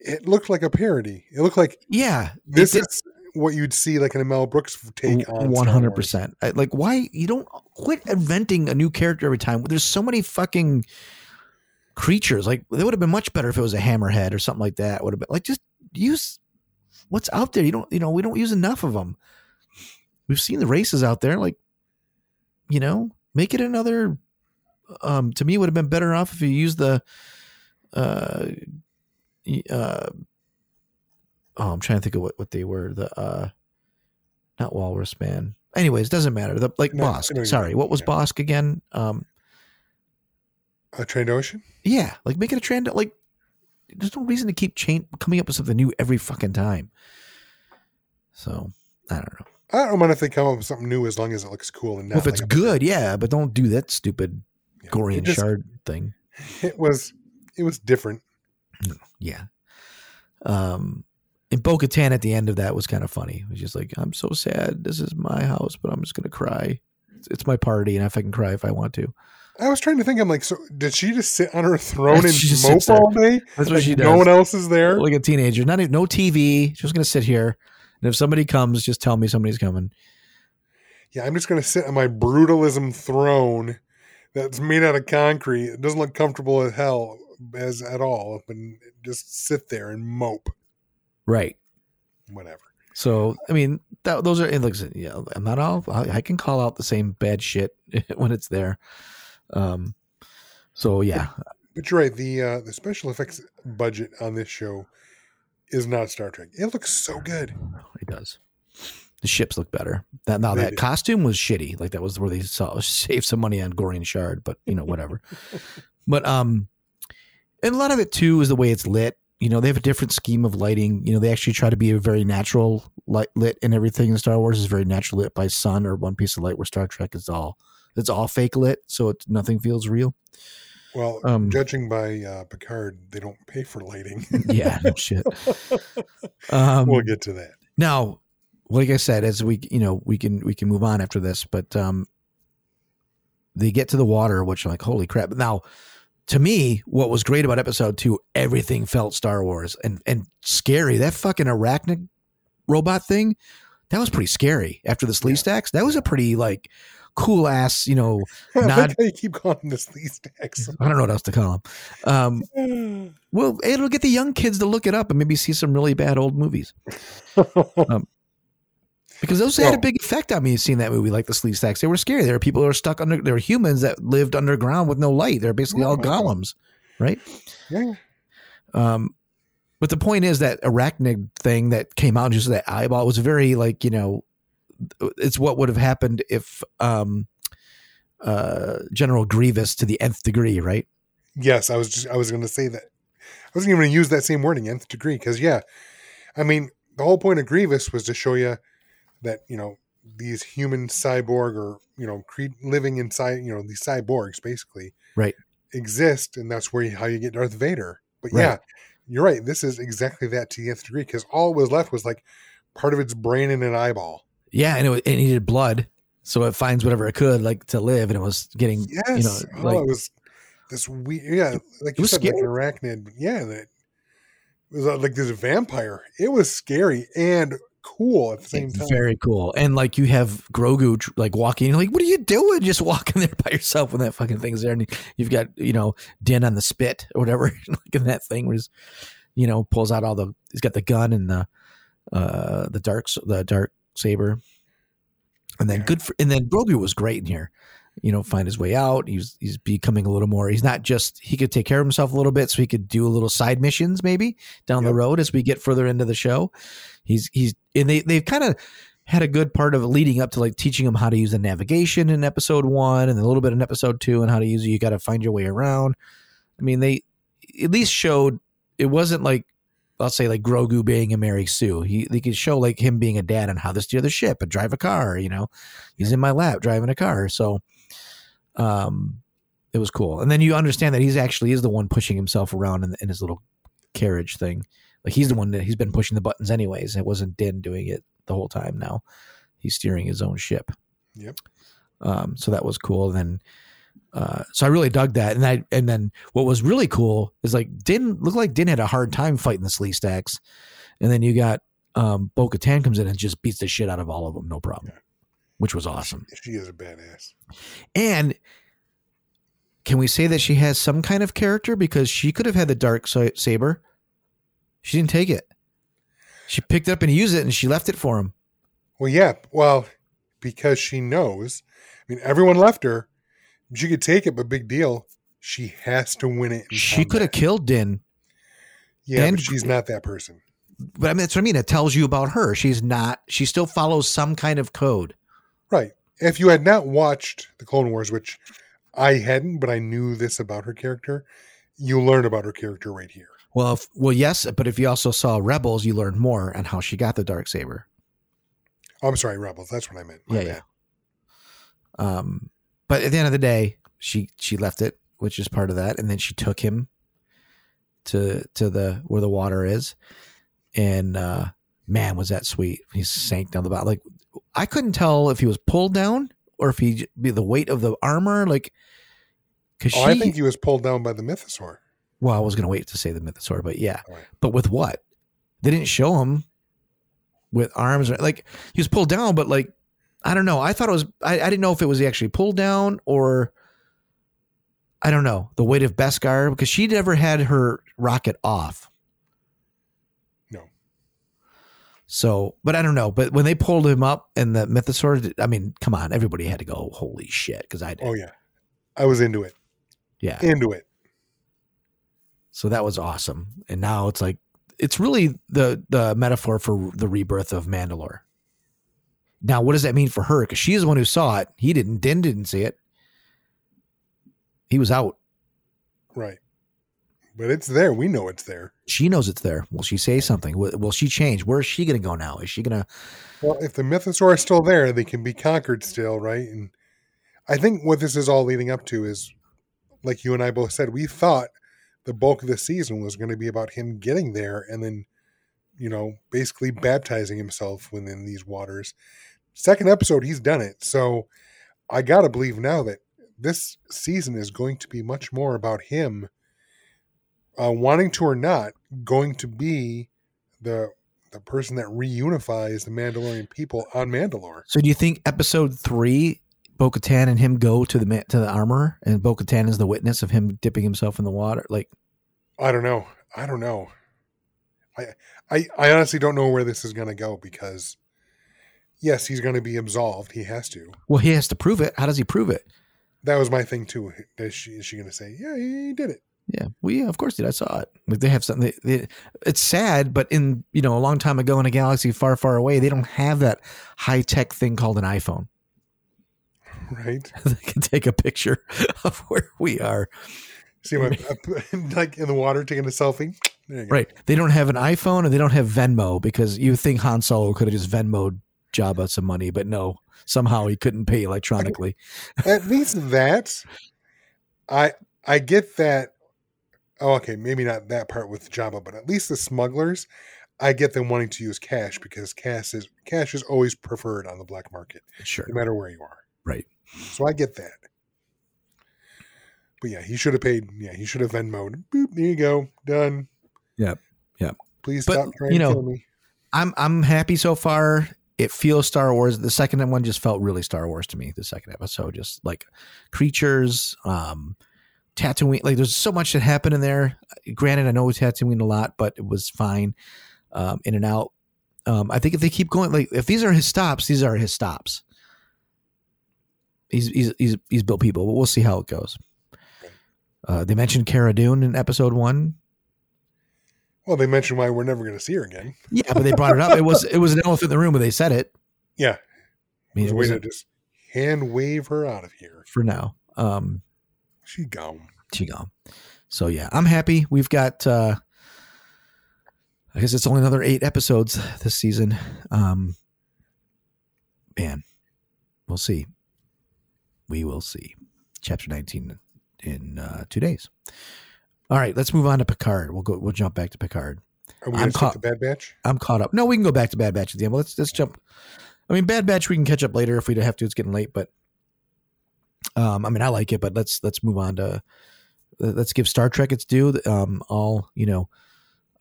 Speaker 3: it looked like a parody. It looked like
Speaker 2: yeah,
Speaker 3: this
Speaker 2: it
Speaker 3: is what you'd see like in a Mel Brooks take on
Speaker 2: hundred
Speaker 3: Wars.
Speaker 2: percent. Like, why you don't quit inventing a new character every time? There's so many fucking creatures. Like, they would have been much better if it was a hammerhead or something like that. Would have been like just use what's out there. You don't, you know, we don't use enough of them. We've seen the races out there. Like, you know, make it another. Um, to me, it would have been better off if you used the. Uh, uh, oh, I'm trying to think of what, what they were. The uh, not Walrus Man. Anyways, doesn't matter. The like
Speaker 3: No, Bossk.
Speaker 2: Sorry, what was
Speaker 3: yeah.
Speaker 2: Bosk again? Um,
Speaker 3: A Trandoshan.
Speaker 2: yeah, like make it a trend. Like, there's no reason to keep chain coming up with something new every fucking time. So I don't know.
Speaker 3: I don't mind if they come up with something new as long as it looks cool and not
Speaker 2: Well, if it's
Speaker 3: like
Speaker 2: good, yeah, but don't do that stupid
Speaker 3: yeah.
Speaker 2: Gorian
Speaker 3: It just-
Speaker 2: Shard thing.
Speaker 3: It was it was different.
Speaker 2: Yeah. Um, and Bo Katan at the end of that was kind of funny. It was just like, I'm so sad. This is my house, but I'm just gonna cry. It's, it's my party, and if I can cry if I want to.
Speaker 3: I was trying to think. I'm like, so did she just sit on her throne and mope all day?
Speaker 2: That's what
Speaker 3: Like
Speaker 2: she does.
Speaker 3: No one else is there.
Speaker 2: like a teenager. Not even, no TV. She's gonna sit here, and if somebody comes, just tell me somebody's coming.
Speaker 3: Yeah, I'm just gonna sit on my brutalism throne that's made out of concrete. It doesn't look comfortable as hell as at all, and just sit there and mope.
Speaker 2: Right.
Speaker 3: Whatever.
Speaker 2: So I mean, that, those are. And like, yeah, I'm not all. I, I can call out the same bad shit when it's there. Um. So yeah,
Speaker 3: But you're right. The uh, the special effects budget on this show is not Star Trek. It looks so good.
Speaker 2: it does. The ships look better. That now
Speaker 3: They
Speaker 2: that
Speaker 3: do.
Speaker 2: costume was shitty. Like that was where they saw save some money on Gorian Shard, but you know whatever. but um, and a lot of it too is the way it's lit. You know they have a different scheme of lighting. You know they actually try to be a very natural light lit and everything in Star Wars is very natural lit by sun or one piece of light. Where Star Trek is all it's all fake lit, so it's nothing feels real.
Speaker 3: Well,
Speaker 2: Um,
Speaker 3: judging by uh, Picard, they don't pay for lighting.
Speaker 2: Yeah, no shit. Um,
Speaker 3: we'll get to that.
Speaker 2: Now, like I said, as we you know we can we can move on after this, but um, they get to the water, which like holy crap. Now, to me, what was great about episode two, everything felt Star Wars and and scary. That fucking arachnid robot thing, that was pretty scary. After the sleeve
Speaker 3: Yeah.
Speaker 2: stacks, that was a pretty like cool ass. You know,
Speaker 3: I
Speaker 2: Nod-
Speaker 3: like how you keep calling this these stacks.
Speaker 2: I don't know what else to call them. Um, well, it'll get the young kids to look it up and maybe see some really bad old movies. Because those had a big effect on me seeing that movie, like the Sleestaks. They were scary. There were people who were stuck under. There were humans that lived underground with no light. They're basically all golems, right?
Speaker 3: yeah.
Speaker 2: Um, but the point is that arachnid thing that came out, just that eyeball, was very like you know, it's what would have happened if um, uh, General Grievous to the nth degree, right?
Speaker 3: Yes, I was just I was going to say that. I wasn't even going to use that same wording, nth degree, because yeah, I mean the whole point of Grievous was to show you that you know these human cyborg or you know cre- living inside you know these cyborgs basically
Speaker 2: Right.
Speaker 3: exist, and that's where you, how you get Darth Vader. But
Speaker 2: Right.
Speaker 3: yeah, you're right. This is exactly that to the nth degree because all was left was like part of its brain and an eyeball.
Speaker 2: Yeah, and it, it needed blood, so it finds whatever it could like to live, and it was getting
Speaker 3: Yes,
Speaker 2: you know
Speaker 3: oh,
Speaker 2: like
Speaker 3: it was this weird. Yeah, like you
Speaker 2: was
Speaker 3: said, like an arachnid. Yeah, that it was uh, like this vampire. It was scary and cool at the same time.
Speaker 2: Very cool. And like you have Grogu like walking, like, what are you doing? Just walking there by yourself when that fucking thing's there. And you've got, you know, Din on the spit or whatever, like in that thing where he's, you know, pulls out all the, he's got the gun and the, uh, the dark, the dark saber. And then
Speaker 3: Yeah.
Speaker 2: good for, and then Grogu was great in here. You know, find his way out. He's he's becoming a little more. He's not just he could take care of himself a little bit, so he could do a little side missions maybe down the road as we get further into the show. He's he's and they they've kind of had a good part of leading up to like teaching him how to use the navigation in episode one and a little bit in episode two and how to use it. You got to find your way around. I mean, they at least showed it wasn't like I'll say like Grogu being a Mary Sue. He they could show like him being a dad and how to steer the ship and drive a car. You know, he's in my lap driving a car. So, um, it was cool. And then you understand that he's actually is the one pushing himself around in, in his little carriage thing. Like he's the one that he's been pushing the buttons anyways. It wasn't Din doing it the whole time. Now he's steering his own ship.
Speaker 3: Yep.
Speaker 2: Um, so that was cool. And then, uh, so I really dug that. And I, and then what was really cool is like Din looked like Din had a hard time fighting the Sleestaks. And then you got, um, Bo Katan comes in and just beats the shit out of all of them. No problem.
Speaker 3: Yeah.
Speaker 2: Which was awesome.
Speaker 3: She is a badass.
Speaker 2: And can we say that she has some kind of character because she could have had the dark saber? She didn't take it. She picked it up and used it, and she left it for him.
Speaker 3: Well, yeah. Well, because she knows. I mean, everyone left her. She could take it, but big deal. She has to win it.
Speaker 2: She could have killed Din,
Speaker 3: Yeah,
Speaker 2: and-
Speaker 3: but she's not that person.
Speaker 2: but I mean that's what I mean. It tells you about her. She's not. She still follows some kind of code.
Speaker 3: Right. If you had not watched the Clone Wars, which I hadn't, but I knew this about her character, you learn about her character right here.
Speaker 2: Well, if, well, yes, but if you also saw Rebels, you learned more on how she got the dark saber.
Speaker 3: Oh, I'm sorry, Rebels. That's what I meant. My
Speaker 2: Yeah,
Speaker 3: bad.
Speaker 2: Um, but at the end of the day, she she left it, which is part of that, and then she took him to to the where the water is, and uh, man, was that sweet! He sank down the bottom. Like I couldn't tell if he was pulled down or if he be the weight of the armor. Like because she,
Speaker 3: Oh, I think he was pulled down by the mythosaur.
Speaker 2: well, I was gonna wait to say the mythosaur, but yeah,
Speaker 3: right.
Speaker 2: but with what? They didn't show him with arms or like he was pulled down, but like I don't know. I thought it was I, I didn't know if it was actually pulled down or I don't know the weight of Beskar because she never had her rocket off.
Speaker 3: No.
Speaker 2: So, but I don't know. But when they pulled him up and the mythosaur, I mean, come on, everybody had to go, holy shit, because I did.
Speaker 3: Oh yeah, I was into it.
Speaker 2: yeah.
Speaker 3: Into it.
Speaker 2: So that was awesome. And now it's like it's really the the metaphor for the rebirth of Mandalore. Now, what does that mean for her? Because she's the one who saw it. He didn't. Din didn't see it. He was out.
Speaker 3: Right. But it's there. We know it's there.
Speaker 2: She knows it's there. Will she say something? Will, will she change? Where is she going to go now? Is she going to?
Speaker 3: Well, if the mythosaur is still there, they can be conquered still, right? And I think what this is all leading up to is, like you and I both said, we thought the bulk of the season was going to be about him getting there and then, you know, basically baptizing himself within these waters. Second episode, he's done it. So I got to believe now that this season is going to be much more about him, uh, wanting to or not, going to be the the person that reunifies the Mandalorian people on Mandalore.
Speaker 2: So do you think episode three, Bo Katan and him go to the to the armor, and Bo Katan is the witness of him dipping himself in the water? Like,
Speaker 3: I don't know. I don't know. I I, I honestly don't know where this is going to go because yes, he's going to be absolved. He has to.
Speaker 2: well, he has to prove it. How does he prove it?
Speaker 3: That was my thing too. Is she is she going to say, "Yeah, he did it"?
Speaker 2: Yeah, well, yeah, of course, did. I saw it. Like they have something. They, they, it's sad, but in you know a long time ago in a galaxy far, far away, they don't have that high tech thing called an iPhone.
Speaker 3: Right?
Speaker 2: they can take a picture of where we are.
Speaker 3: See my like in the water taking a selfie. There you go.
Speaker 2: Right? They don't have an iPhone and they don't have Venmo because you think Han Solo could have just Venmoed Jabba some money, but no, somehow he couldn't pay electronically.
Speaker 3: At least that I I get that. Oh, okay, maybe not that part with Jabba, but at least the smugglers, I get them wanting to use cash because cash is cash is always preferred on the black market,
Speaker 2: Sure.
Speaker 3: no matter where you are.
Speaker 2: Right.
Speaker 3: So I get that. But yeah, he should have paid. Yeah, he should have Venmoed. Boop, there you go, done.
Speaker 2: Yep, yep.
Speaker 3: Please
Speaker 2: But,
Speaker 3: stop trying
Speaker 2: you
Speaker 3: to
Speaker 2: know,
Speaker 3: kill me.
Speaker 2: I'm I'm happy so far. It feels Star Wars. The second one just felt really Star Wars to me. The second episode, just like creatures, um, Tatooine. Like there's so much that happened in there. Granted, I know we Tatooine a lot, but it was fine. Um, in and out. Um, I think if they keep going, like if these are his stops, these are his stops. He's he's he's, he's built people, but we'll see how it goes. Uh, they mentioned Cara Dune in episode one.
Speaker 3: Well, they mentioned why we're never going to see her again.
Speaker 2: Yeah, but they brought it up. It was it was an elephant in the room, when they said it.
Speaker 3: Yeah,
Speaker 2: I mean, it
Speaker 3: a way to just hand wave her out of here.
Speaker 2: for now. Um,
Speaker 3: She gone.
Speaker 2: she gone. So yeah, I'm happy. We've got. uh I guess it's only another eight episodes this season. Um, man, we'll see. We will see. Chapter 19 in uh, two days. All right, let's move on to Picard. We'll go. We'll jump back to Picard.
Speaker 3: Are we
Speaker 2: I'm
Speaker 3: going to
Speaker 2: caught-
Speaker 3: the Bad Batch?
Speaker 2: I'm caught up. No, we can go back to Bad Batch at the end. But let's let's jump. I mean, Bad Batch we can catch up later if we have to. It's getting late, but um, I mean, I like it. But let's let's move on to let's give Star Trek its due. Um, all you know,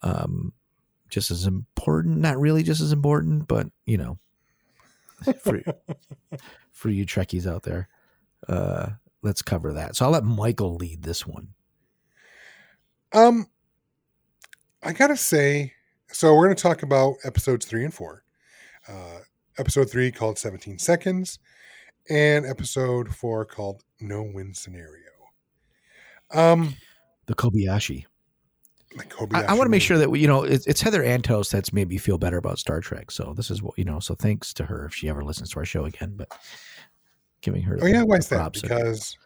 Speaker 2: um, just as important. Not really just as important, but you know, for for you Trekkies out there, uh, let's cover that. So I'll let Michael lead this one.
Speaker 3: Um, I gotta say, so we're going to talk about episodes three and four. Uh, episode three called 17 Seconds, and episode four called No Win Scenario. Um,
Speaker 2: The Kobayashi. I,
Speaker 3: Kobayashi
Speaker 2: I want to make sure that we, you know it's, it's Heather Antos that's made me feel better about Star Trek. So this is what you know. So thanks to her if she ever listens to our show again. But giving her
Speaker 3: Oh yeah, why is that? Because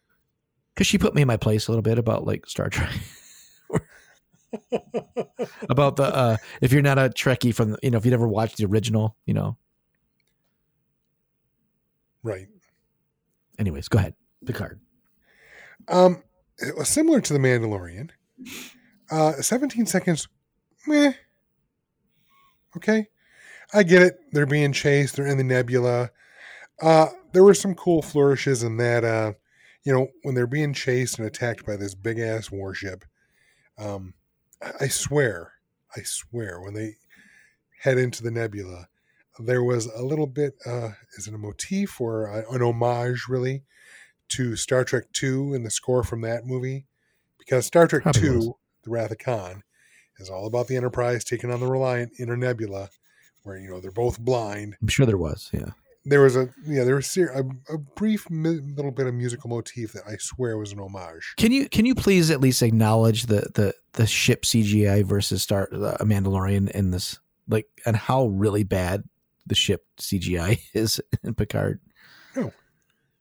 Speaker 2: because she put me in my place a little bit about like Star Trek. about the uh if you're not a Trekkie from the, you know if you never watched the original, you know.
Speaker 3: right.
Speaker 2: Anyways, go ahead, Picard.
Speaker 3: Um, similar to the Mandalorian. Uh, 17 seconds, meh. Okay, I get it. They're being chased. They're in the nebula. Uh, there were some cool flourishes in that. Uh, you know, when they're being chased and attacked by this big ass warship. Um, I swear, I swear, when they head into the nebula, there was a little bit. Uh, is it a motif or a, an homage, really? to Star Trek Two and the score from that movie, because Star Trek
Speaker 2: Probably
Speaker 3: Two,
Speaker 2: was.
Speaker 3: The Wrath of Khan, is all about the Enterprise taking on the Reliant Inner Nebula, where you know they're both blind.
Speaker 2: I'm sure there was, yeah.
Speaker 3: There was a yeah, there was a, a brief mi- little bit of musical motif that I swear was an homage.
Speaker 2: Can you can you please at least acknowledge the the the ship CGI versus Star uh, Mandalorian in this like and how really bad the ship CGI is in Picard?
Speaker 3: No.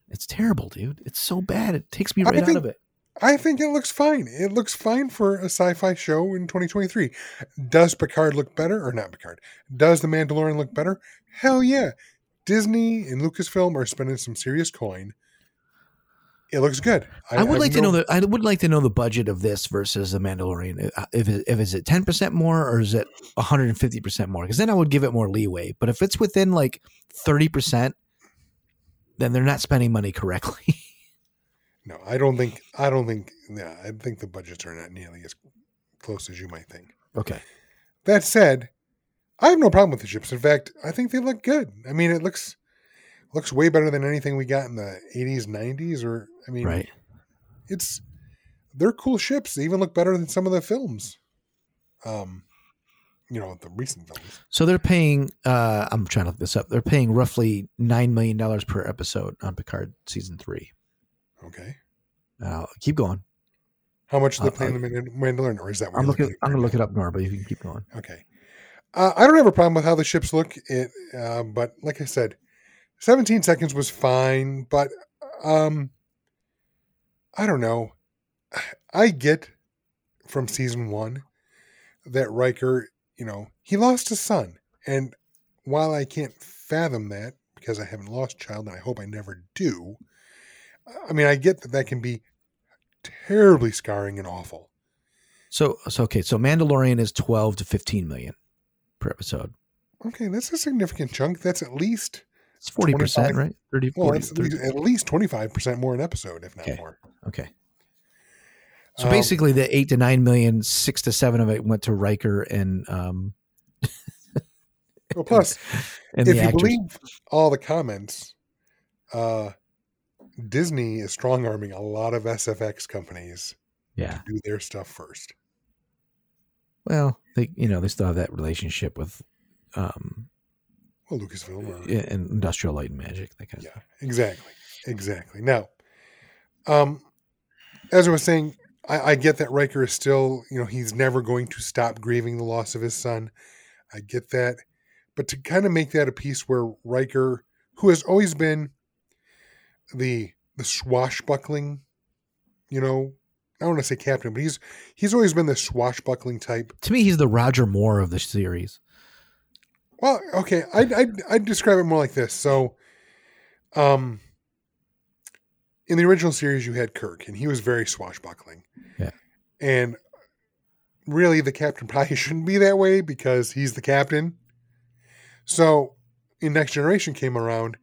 Speaker 2: It's terrible, dude. It's so bad. It takes me right out of it.
Speaker 3: I think it looks fine. It looks fine for a sci-fi show in 2023. Does Picard look better or not Picard? Does The Mandalorian look better? Hell yeah. Disney and Lucasfilm are spending some serious coin. It looks good.
Speaker 2: I, would
Speaker 3: have
Speaker 2: like to know the I would like to know the budget of this versus the Mandalorian. Uh, If it, if is it ten percent more or is it one hundred and fifty percent more? Because then I would give it more leeway. But if it's within like thirty percent, then they're not spending money correctly.
Speaker 3: No, I don't think. I don't think. Yeah, I think the budgets are not nearly as close as you might think.
Speaker 2: okay.
Speaker 3: That said, I have no problem with the ships. In fact, I think they look good. I mean, it looks looks way better than anything we got in the 80s, 90s. Or I mean,
Speaker 2: Right.
Speaker 3: it's they're cool ships. They even look better than some of the films. Um, you know, the recent films.
Speaker 2: So they're paying. Uh, I'm trying to look this up. They're paying roughly nine million dollars per episode on Picard season three.
Speaker 3: Okay,
Speaker 2: Uh, keep going.
Speaker 3: how much are they
Speaker 2: Uh,
Speaker 3: paying the Mand- Mandalorian, or is that?
Speaker 2: I'm looking. I'm gonna look it up, Nora. But you can keep going.
Speaker 3: Okay. Uh, I don't have a problem with how the ships look. It, uh, but like I said, 17 seconds was fine. But um, I don't know. I get from season one that Riker, you know, he lost his son, and while I can't fathom that because I haven't lost a child, and I hope I never do. I mean, I get that that can be terribly scarring and awful.
Speaker 2: So, so okay. So Mandalorian is twelve to fifteen million per episode.
Speaker 3: Okay, that's a significant chunk. That's at least
Speaker 2: It's forty percent, right? 30,
Speaker 3: Well,
Speaker 2: 40,
Speaker 3: that's at
Speaker 2: 30.
Speaker 3: least, at least 25% more an episode, if not
Speaker 2: Okay.
Speaker 3: more.
Speaker 2: Okay. So
Speaker 3: Um,
Speaker 2: basically, the eight to nine million, six to seven of it went to Riker and um,
Speaker 3: Well, plus,
Speaker 2: and
Speaker 3: if you
Speaker 2: actors.
Speaker 3: believe all the comments, uh, Disney is strong arming a lot of SFX companies
Speaker 2: yeah.
Speaker 3: to do their stuff first.
Speaker 2: Well, they you know they still have that relationship with, um,
Speaker 3: Well, Lucasfilm. Or,
Speaker 2: i- and Industrial Light and Magic. That kind of
Speaker 3: Yeah, exactly, exactly. Now, um, as I was saying, I, I get that Riker is still, you know, he's never going to stop grieving the loss of his son. I get that, but to kind of make that a piece where Riker, who has always been the the swashbuckling, you know, I don't want to say captain, but he's he's always been the swashbuckling type.
Speaker 2: To me, he's the Roger Moore of the series.
Speaker 3: Well, okay, I'd, I'd, I'd describe it more like this. So, um, in the original series, you had Kirk, and he was very swashbuckling.
Speaker 2: Yeah.
Speaker 3: And really, the captain probably shouldn't be that way because he's the captain. So, in Next Generation came around,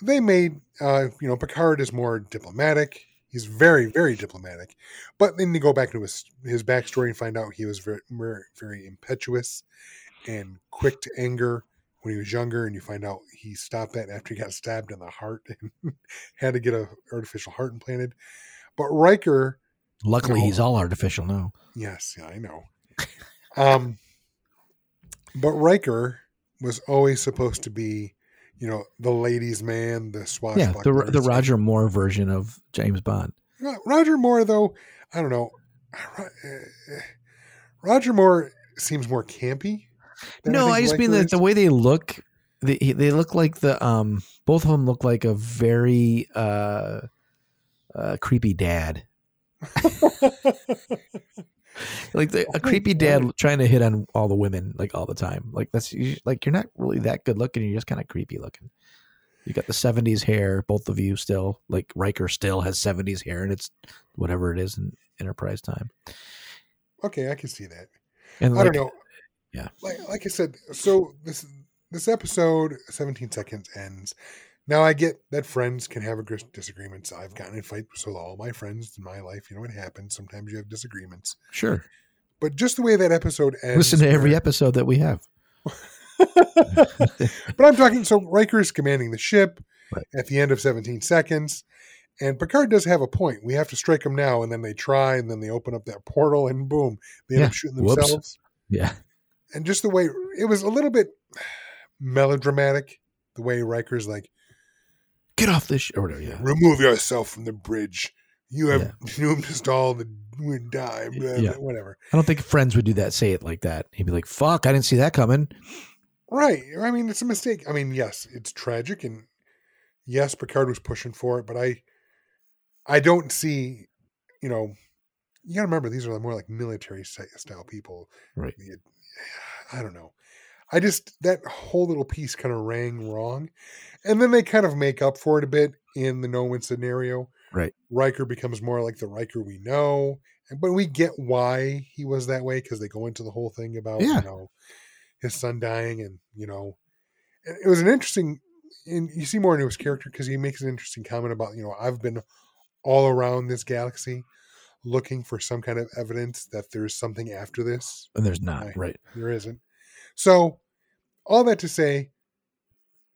Speaker 3: they made, uh, you know, Picard is more diplomatic. He's very, very diplomatic. But then you go back to his his backstory and find out he was very, very, very impetuous and quick to anger when he was younger, and you find out he stopped that after he got stabbed in the heart and had to get a artificial heart implanted. But Riker,
Speaker 2: Luckily,
Speaker 3: No.
Speaker 2: he's all artificial now.
Speaker 3: yes, yeah, I know. Um, but Riker was always supposed to be, you know, the ladies' man, the
Speaker 2: Yeah, the the Roger Moore version of James Bond.
Speaker 3: Roger Moore, though, I don't know. Uh, Roger Moore seems more campy.
Speaker 2: No, I just mean that the way they look. They they look like the um. Both of them look like a very uh, uh creepy dad. Like the, a
Speaker 3: Oh,
Speaker 2: creepy dad trying to hit on all the women like all the time. Like that's you- like you're not really that good looking. You're just kind of creepy looking. You got the '70s hair, both of you still. Like Riker still has '70s hair, and it's whatever it is in Enterprise time.
Speaker 3: okay, I can see that.
Speaker 2: And
Speaker 3: I
Speaker 2: like,
Speaker 3: don't know.
Speaker 2: Yeah.
Speaker 3: Like like I said, so this this episode, 17 seconds ends. Now I get that friends can have agr- disagreements. I've gotten in fights with all my friends in my life. You know what happens. Sometimes you have disagreements.
Speaker 2: Sure,
Speaker 3: But just the way that episode ends.
Speaker 2: listen to every
Speaker 3: where-
Speaker 2: episode that we have.
Speaker 3: but I'm talking. So Riker is commanding the ship
Speaker 2: Right.
Speaker 3: at the end of 17 seconds, and Picard does have a point. We have to strike them now, and then they try, and then they open up that portal, and boom, they end
Speaker 2: Yeah.
Speaker 3: up shooting
Speaker 2: Whoops.
Speaker 3: themselves.
Speaker 2: Yeah,
Speaker 3: And just the way it was a little bit melodramatic. The way Riker's like,
Speaker 2: get off this sh- or whatever. Yeah,
Speaker 3: remove yourself from the bridge. You have
Speaker 2: Yeah.
Speaker 3: doomed us all to die. blah,
Speaker 2: Yeah.
Speaker 3: blah, Whatever.
Speaker 2: I don't think friends would do that. Say it like that. He'd be like, "Fuck, I didn't see that coming."
Speaker 3: Right. I mean, it's a mistake. I mean, yes, it's tragic, and yes, Picard was pushing for it, but I, I don't see, you know, you got to remember these are more like military style people.
Speaker 2: Right.
Speaker 3: I don't know. I just that whole little piece kind of rang wrong, and then they kind of make up for it a bit in the no win scenario.
Speaker 2: Right.
Speaker 3: Riker becomes more like the Riker we know, and but we get why he was that way because they go into the whole thing about
Speaker 2: Yeah.
Speaker 3: you know his son dying, and you know, it was an interesting. And you see more into his character because he makes an interesting comment about you know I've been all around this galaxy looking for some kind of evidence that there's something after this.
Speaker 2: And there's not.
Speaker 3: Right.
Speaker 2: Right.
Speaker 3: There isn't. So, all that to say,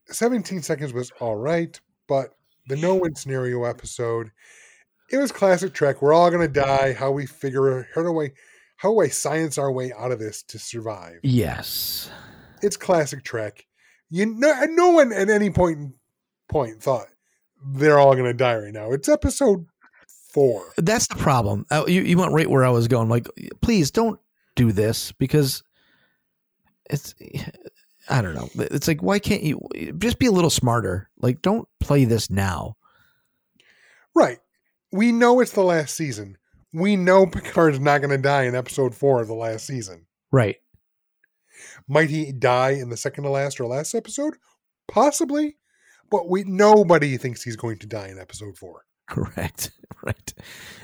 Speaker 3: 17 seconds was all right, but the no win scenario episode, it was classic Trek. We're all gonna die. How we figure how do I how do I science our way out of this to survive?
Speaker 2: Yes.
Speaker 3: It's classic Trek. You know, no one at any point point thought they're all gonna die right now. It's episode four.
Speaker 2: That's the problem. Uh, you you went right where I was going. Like, please don't do this because it's. I don't know. It's like why can't you just be a little smarter? Like, don't play this now.
Speaker 3: Right. We know it's the last season. We know Picard's not going to die in episode four of the last season.
Speaker 2: Right.
Speaker 3: Might he die in the second to last or last episode? Possibly. But we nobody thinks he's going to die in episode four.
Speaker 2: Correct. Right.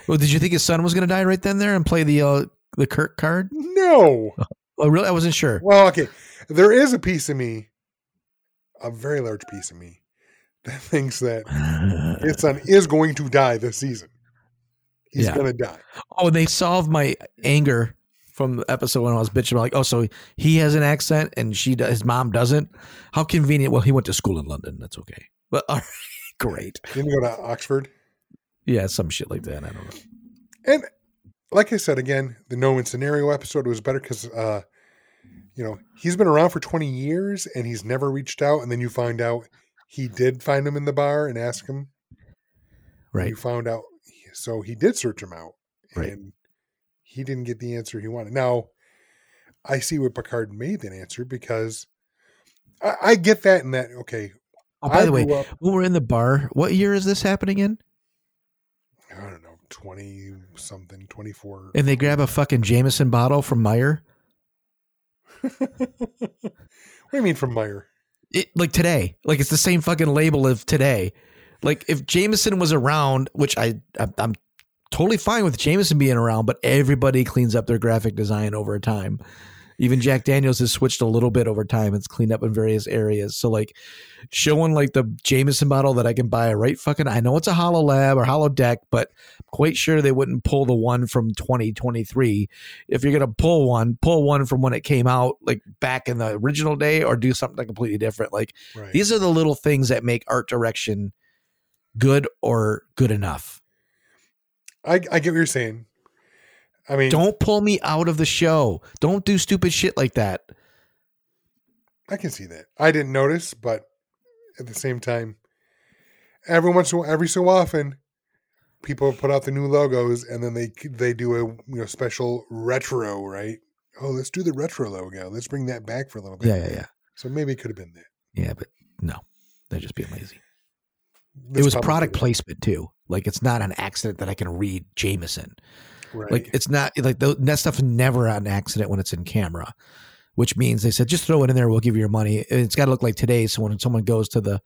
Speaker 2: Well, did you think his son was going to die right then there and play the uh, the Kirk card?
Speaker 3: No.
Speaker 2: Oh, really? I wasn't sure.
Speaker 3: Well, okay. There is a piece of me, a very large piece of me, that thinks that his son is going to die this season. He's
Speaker 2: Yeah.
Speaker 3: going to die.
Speaker 2: Oh, and they solved my anger from the episode when I was bitching, about like, oh, so he has an accent and she does, his mom doesn't. How convenient. Well, he went to school in London. That's okay. But all right, great.
Speaker 3: Didn't go to Oxford?
Speaker 2: Yeah, some shit like that. I don't know.
Speaker 3: And like I said again, the no win scenario episode was better because uh you know, he's been around for 20 years and he's never reached out, and then you find out he did find him in the bar and ask him.
Speaker 2: Right.
Speaker 3: You found out so he did search him out.
Speaker 2: Right.
Speaker 3: And he didn't get the answer he wanted. Now, I see what Picard made that answer because I, I get that and that okay.
Speaker 2: Oh, by
Speaker 3: I
Speaker 2: the way,
Speaker 3: up-
Speaker 2: when we're in the bar, what year is this happening in?
Speaker 3: I don't know, 20 something, 24.
Speaker 2: And they grab a fucking Jameson bottle from Meyer.
Speaker 3: what do you mean from Meyer?
Speaker 2: It, like today, like it's the same fucking label of today. Like if Jameson was around, which I I'm, I'm totally fine with Jameson being around, but everybody cleans up their graphic design over time. Even Jack Daniels has switched a little bit over time. It's cleaned up in various areas. So like showing like the Jameson bottle that I can buy right fucking I know it's a hollow lab or holodeck, but I'm quite sure they wouldn't pull the one from 2023. If you're gonna pull one, pull one from when it came out, like back in the original day, or do something completely different. Like
Speaker 3: Right.
Speaker 2: these are the little things that make art direction good or good enough.
Speaker 3: I, I get what you're saying. I mean,
Speaker 2: Don't pull me out of the show. Don't do stupid shit like that.
Speaker 3: I can see that. I didn't notice, but at the same time, every once in every so often, people put out the new logos and then they they do a you know special retro, right? Oh, let's do the retro logo. Let's bring that back for a little bit.
Speaker 2: Yeah, yeah, yeah.
Speaker 3: So maybe it could have been that.
Speaker 2: Yeah, but no. They're just being lazy.
Speaker 3: That's
Speaker 2: it was product placement too. Like it's not an accident that I can read Jameson.
Speaker 3: Right.
Speaker 2: Like it's not like that stuff is never an accident when it's in camera, which means they said just throw it in there. We'll give you your money. And it's got to look like today. So when someone goes to the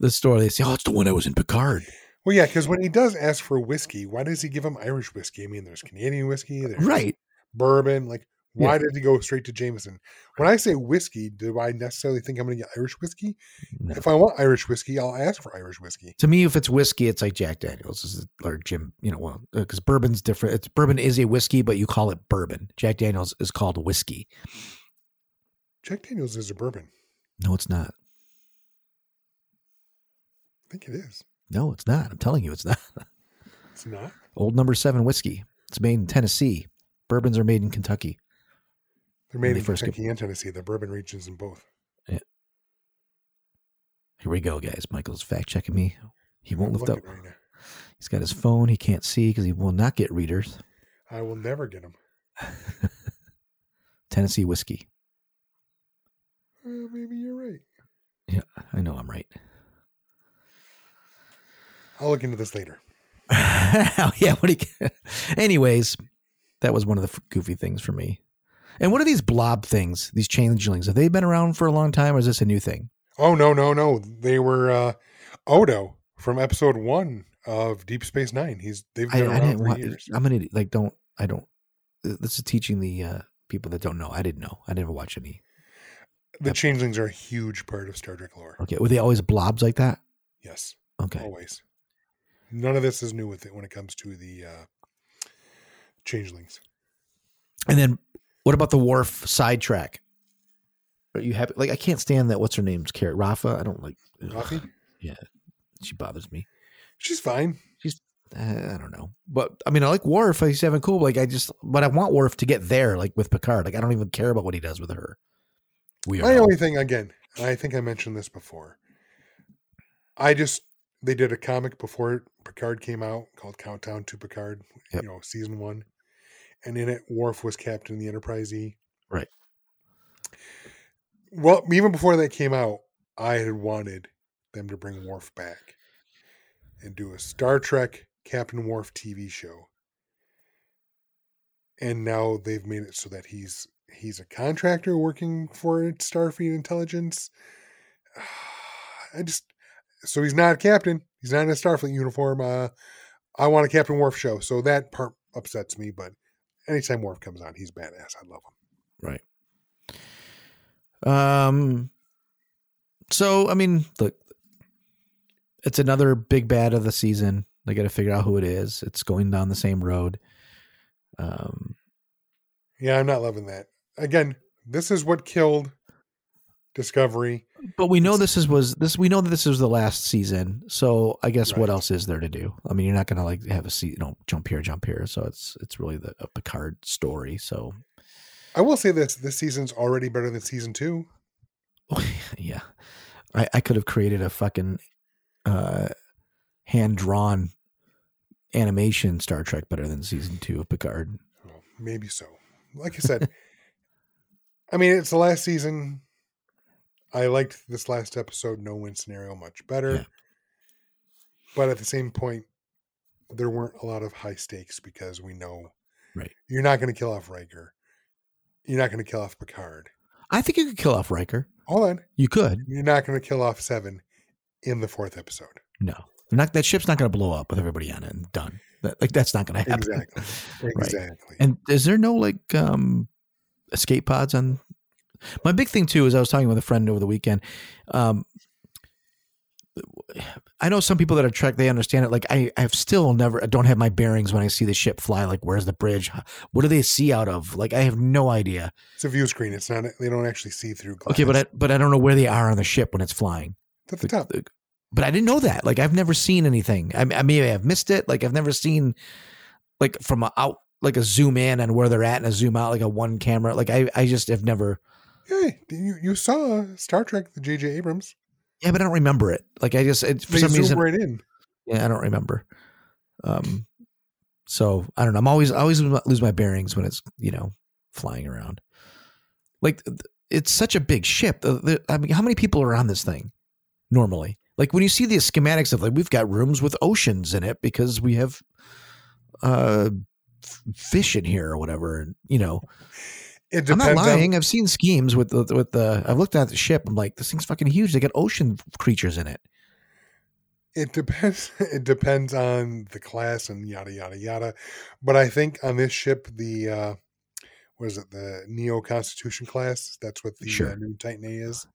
Speaker 2: the store, they say, "Oh, it's the one that was in Picard."
Speaker 3: well, yeah, because when he does ask for whiskey, why does he give him Irish whiskey? I mean, there's Canadian whiskey, there's
Speaker 2: Right.
Speaker 3: bourbon. Like, why
Speaker 2: Yeah.
Speaker 3: did he go straight to Jameson? When I say whiskey, do I necessarily think I'm going to get Irish whiskey?
Speaker 2: No.
Speaker 3: If I want Irish whiskey, I'll ask for Irish whiskey.
Speaker 2: To me, if it's whiskey, it's like Jack Daniels or Jim. You know, well, uh, because bourbon's different. It's bourbon is a whiskey, but you call it bourbon. Jack Daniels is called whiskey.
Speaker 3: Jack Daniels is a bourbon.
Speaker 2: No, it's not.
Speaker 3: I think it is.
Speaker 2: No, it's not. I'm telling you, it's not.
Speaker 3: It's not.
Speaker 2: Old number seven whiskey. It's made in Tennessee. Bourbons are made in Kentucky.
Speaker 3: They're made in Kentucky and Tennessee. The bourbon regions in both. Yeah.
Speaker 2: Here we go, guys. Michael's fact checking me. He won't
Speaker 3: I'm
Speaker 2: lift up.
Speaker 3: right.
Speaker 2: He's got his phone. He can't see because he will not get readers.
Speaker 3: I will never get them.
Speaker 2: Tennessee whiskey.
Speaker 3: Uh, maybe you're right.
Speaker 2: Yeah, I know I'm right.
Speaker 3: I'll look into this later.
Speaker 2: yeah. What do you, anyways, that was one of the goofy things for me. And what are these blob things? These changelings? Have they been around for a long time, or is this a new thing?
Speaker 3: Oh no, no, no! They were uh, Odo from episode one of Deep Space Nine. He's they've
Speaker 2: I,
Speaker 3: been
Speaker 2: I
Speaker 3: around
Speaker 2: didn't
Speaker 3: for
Speaker 2: want.
Speaker 3: years.
Speaker 2: I'm gonna Like, don't. I don't. This is teaching the uh, people that don't know. I didn't know. I never watched any.
Speaker 3: The changelings are a huge part of Star Trek lore.
Speaker 2: Okay, were they always blobs like that?
Speaker 3: Yes,
Speaker 2: Okay.
Speaker 3: always. None of this is new with it when it comes to the uh, changelings.
Speaker 2: And then what about the Worf sidetrack? Are you happy? Like I can't stand that. What's her name's carrot? Rafa. I don't like. ugh,
Speaker 3: Raffi?
Speaker 2: She bothers me.
Speaker 3: She's fine.
Speaker 2: Uh, I don't know, but I mean, I like Worf. He's having cool. Like I just, but I want Worf to get there, like with Picard. Like I don't even care about what he does with her. We
Speaker 3: My only thing, again, I think I mentioned this before. I just they did a comic before Picard came out called Countdown to Picard.
Speaker 2: Yep.
Speaker 3: You know, season one, and in it, Worf was captain of the Enterprise E.
Speaker 2: Right.
Speaker 3: Well, even before that came out, I had wanted them to bring Worf back and do a Star Trek Captain Worf TV show. And now they've made it so that he's he's a contractor working for Starfleet Intelligence. I just so he's not a captain. He's not in a Starfleet uniform. Uh, I want a Captain Worf show, so that part upsets me. But anytime Worf comes on, he's badass. I love him.
Speaker 2: Right. Um. So I mean, look, it's another big bad of the season. They got to figure out who it is. It's going down the same road. Um.
Speaker 3: Yeah, I'm not loving that. Again, this is what killed Discovery.
Speaker 2: But we know this is was this we know that this is the last season. So I guess what else is there to do? I mean, you're not gonna like have a seat, you know, jump here, jump here. So it's it's really the a Picard story. So
Speaker 3: I will say this: this season's already better than season two.
Speaker 2: yeah, I, I could have created a fucking uh, hand drawn animation Star Trek better than season two of Picard.
Speaker 3: Well, maybe so. Like I said, I mean, it's the last season. I liked this last episode, no win scenario, much better.
Speaker 2: Yeah.
Speaker 3: But at the same point, there weren't a lot of high stakes because we know
Speaker 2: Right.
Speaker 3: you're not going to kill off Riker. You're not going to kill off Picard.
Speaker 2: I think you could kill off Riker.
Speaker 3: Hold on.
Speaker 2: You could.
Speaker 3: You're not going to kill off Seven in the fourth episode.
Speaker 2: No, not that ship's not going to blow up with everybody on it and done. That, like that's not going to happen.
Speaker 3: Exactly.
Speaker 2: Right.
Speaker 3: Exactly.
Speaker 2: And is there no like um escape pods on? My big thing too is I was talking with a friend over the weekend. Um, I know some people that are Trek they understand it. Like I, I've still never I don't have my bearings when I see the ship fly. Like where's the bridge? What do they see out of? Like I have no idea.
Speaker 3: It's a view screen. It's not. They don't actually see through. Glass.
Speaker 2: Okay, but I, but I don't know where they are on the ship when it's flying.
Speaker 3: It's at the top.
Speaker 2: But I didn't know that. Like I've never seen anything. I, I maybe I've missed it. Like I've never seen like from a out like a zoom in and where they're at and a zoom out like a one camera. Like I I just have never.
Speaker 3: Hey, you you saw Star Trek, the J.J. Abrams.
Speaker 2: Yeah, but I don't remember it. Like I just it, for
Speaker 3: They
Speaker 2: some reason.
Speaker 3: right in.
Speaker 2: Yeah, I don't remember. Um, so I don't know. I'm always I always lose my bearings when it's you know flying around. Like it's such a big ship. I mean, how many people are on this thing normally? Like when you see the schematics of like we've got rooms with oceans in it because we have uh fish in here or whatever, and you know
Speaker 3: It
Speaker 2: I'm not
Speaker 3: depends on-
Speaker 2: lying. I've seen schemes with the with the. I've looked at the ship. I'm like, this thing's fucking huge. They got ocean creatures in it.
Speaker 3: It depends. It depends on the class and yada yada yada. But I think on this ship, the uh, what is it? The Neo Constitution class. That's what the uh, new Titan A is.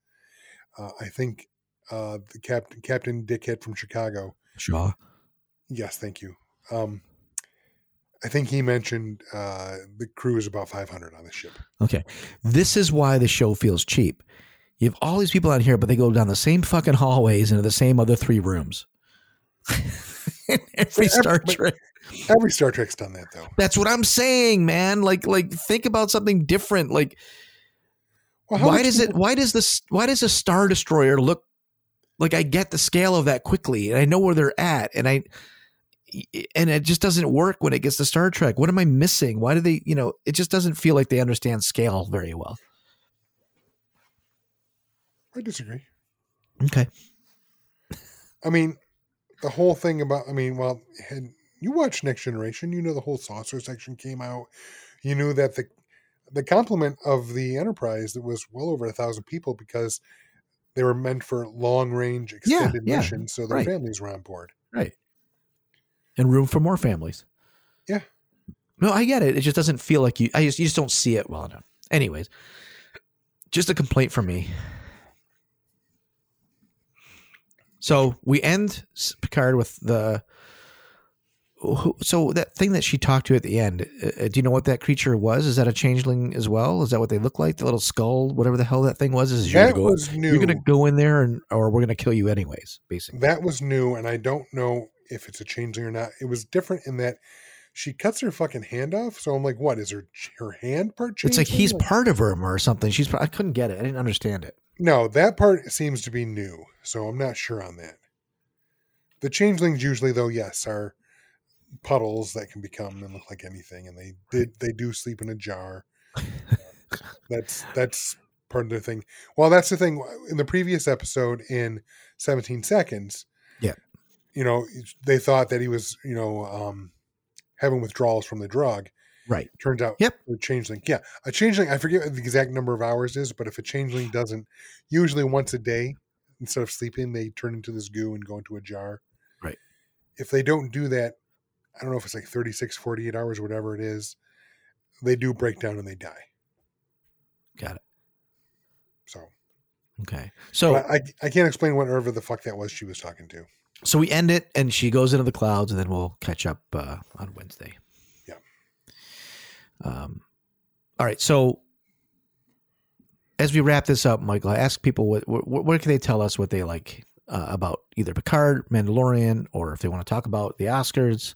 Speaker 3: Uh, I think uh, the captain, Captain Dickhead from Chicago.
Speaker 2: Shaw.
Speaker 3: Yes, thank you. Um, I think he mentioned uh, the crew is about 500 on the ship.
Speaker 2: Okay. This is why the show feels cheap. You have all these people out here, but they go down the same fucking hallways into the same other three rooms. Every Star Trek.
Speaker 3: Every Star Trek's done that though.
Speaker 2: That's what I'm saying, man. Like, like think about something different. Like,
Speaker 3: Well,
Speaker 2: why does it? Why does this? Why does a Star Destroyer look like I get the scale of that quickly, and I know where they're at, and I, and it just doesn't work when it gets to Star Trek. What am I missing? Why do they? You know, it just doesn't feel like they understand scale very well.
Speaker 3: I disagree.
Speaker 2: Okay.
Speaker 3: I mean, the whole thing about I mean, well, had you watched Next Generation, you know the whole saucer section came out. You knew that the the complement of the Enterprise that was well over a thousand people because they were meant for long range extended
Speaker 2: yeah,
Speaker 3: missions, so their
Speaker 2: right.
Speaker 3: families were on board.
Speaker 2: Right. And room for more families.
Speaker 3: Yeah.
Speaker 2: No, I get it. It just doesn't feel like you. I just you just don't see it well enough. Anyways, just a complaint from me. So we end Picard with the. So that thing that she talked to at the end, uh, do you know what that creature was? Is that a changeling as well? Is that what they look like? The little skull, whatever the hell that thing was. Is you're
Speaker 3: That
Speaker 2: gonna go,
Speaker 3: was new.
Speaker 2: you're gonna go in there and or we're gonna kill you anyways, basically.
Speaker 3: That was new, and I don't know if it's a changeling or not. It was different in that she cuts her fucking hand off. So I'm like, what is her her hand part?
Speaker 2: It's like
Speaker 3: changeling?
Speaker 2: he's part of her or something. She's. I couldn't get it. I didn't understand it.
Speaker 3: No, that part seems to be new, so I'm not sure on that. The changelings usually, though, yes, are puddles that can become and look like anything, and they did they do sleep in a jar. Um, that's that's part of the thing. Well, that's the thing. In the previous episode, in 17 seconds,
Speaker 2: Yeah.
Speaker 3: You know, they thought that he was, you know, um, having withdrawals from the drug.
Speaker 2: Right.
Speaker 3: Turns out,
Speaker 2: Yep.
Speaker 3: a changeling. Yeah, a changeling. I forget what the exact number of hours is, but if a changeling doesn't, usually once a day, instead of sleeping, they turn into this goo and go into a jar.
Speaker 2: Right.
Speaker 3: If they don't do that, I don't know if it's like 36, 48 hours, whatever it is, they do break down and they die.
Speaker 2: Got it.
Speaker 3: So,
Speaker 2: Okay. So
Speaker 3: I, I, I can't explain whatever the fuck that was she was talking to.
Speaker 2: So we end it, and she goes into the clouds, and then we'll catch up uh, on Wednesday.
Speaker 3: Yeah.
Speaker 2: Um. All right, so as we wrap this up, Michael, I ask people what what, what can they tell us what they like uh, about either Picard, Mandalorian, or if they want to talk about the Oscars.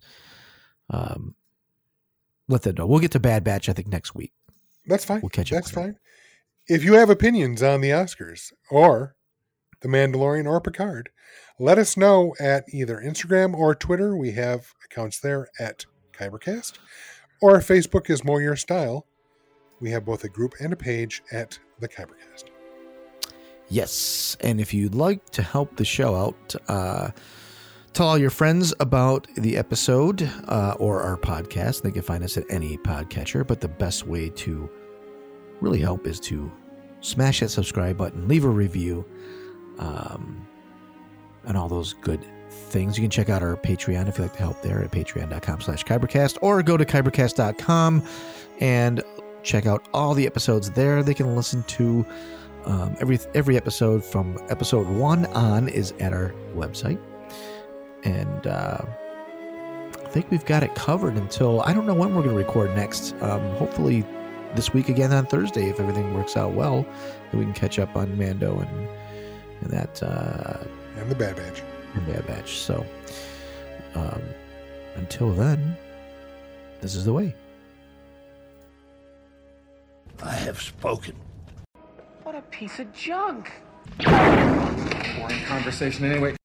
Speaker 2: Um, let them know. We'll get to Bad Batch, I think, next week.
Speaker 3: That's fine.
Speaker 2: We'll catch up
Speaker 3: That's
Speaker 2: that.
Speaker 3: fine. If you have opinions on the Oscars or The Mandalorian or Picard, let us know at either Instagram or Twitter. We have accounts there at Kybercast. Or if Facebook is more your style, we have both a group and a page at the Kybercast.
Speaker 2: Yes, and if you'd like to help the show out, uh, tell all your friends about the episode uh, or our podcast. They can find us at any podcatcher, but the best way to really help is to smash that subscribe button, leave a review, um, and all those good things. You can check out our Patreon if you'd like to help there at patreon.com slash kybercast or go to kybercast.com and check out all the episodes there. They can listen to um, every every episode from episode one on is at our website, and uh, I think we've got it covered until I don't know when we're going to record next. Um, hopefully this week again on Thursday if everything works out well, we can catch up on Mando and and that uh,
Speaker 3: And the Bad Batch.
Speaker 2: and Bad Batch. So um, until then, this is the way.
Speaker 4: I have spoken.
Speaker 5: What a piece of junk.
Speaker 6: Boring conversation anyway.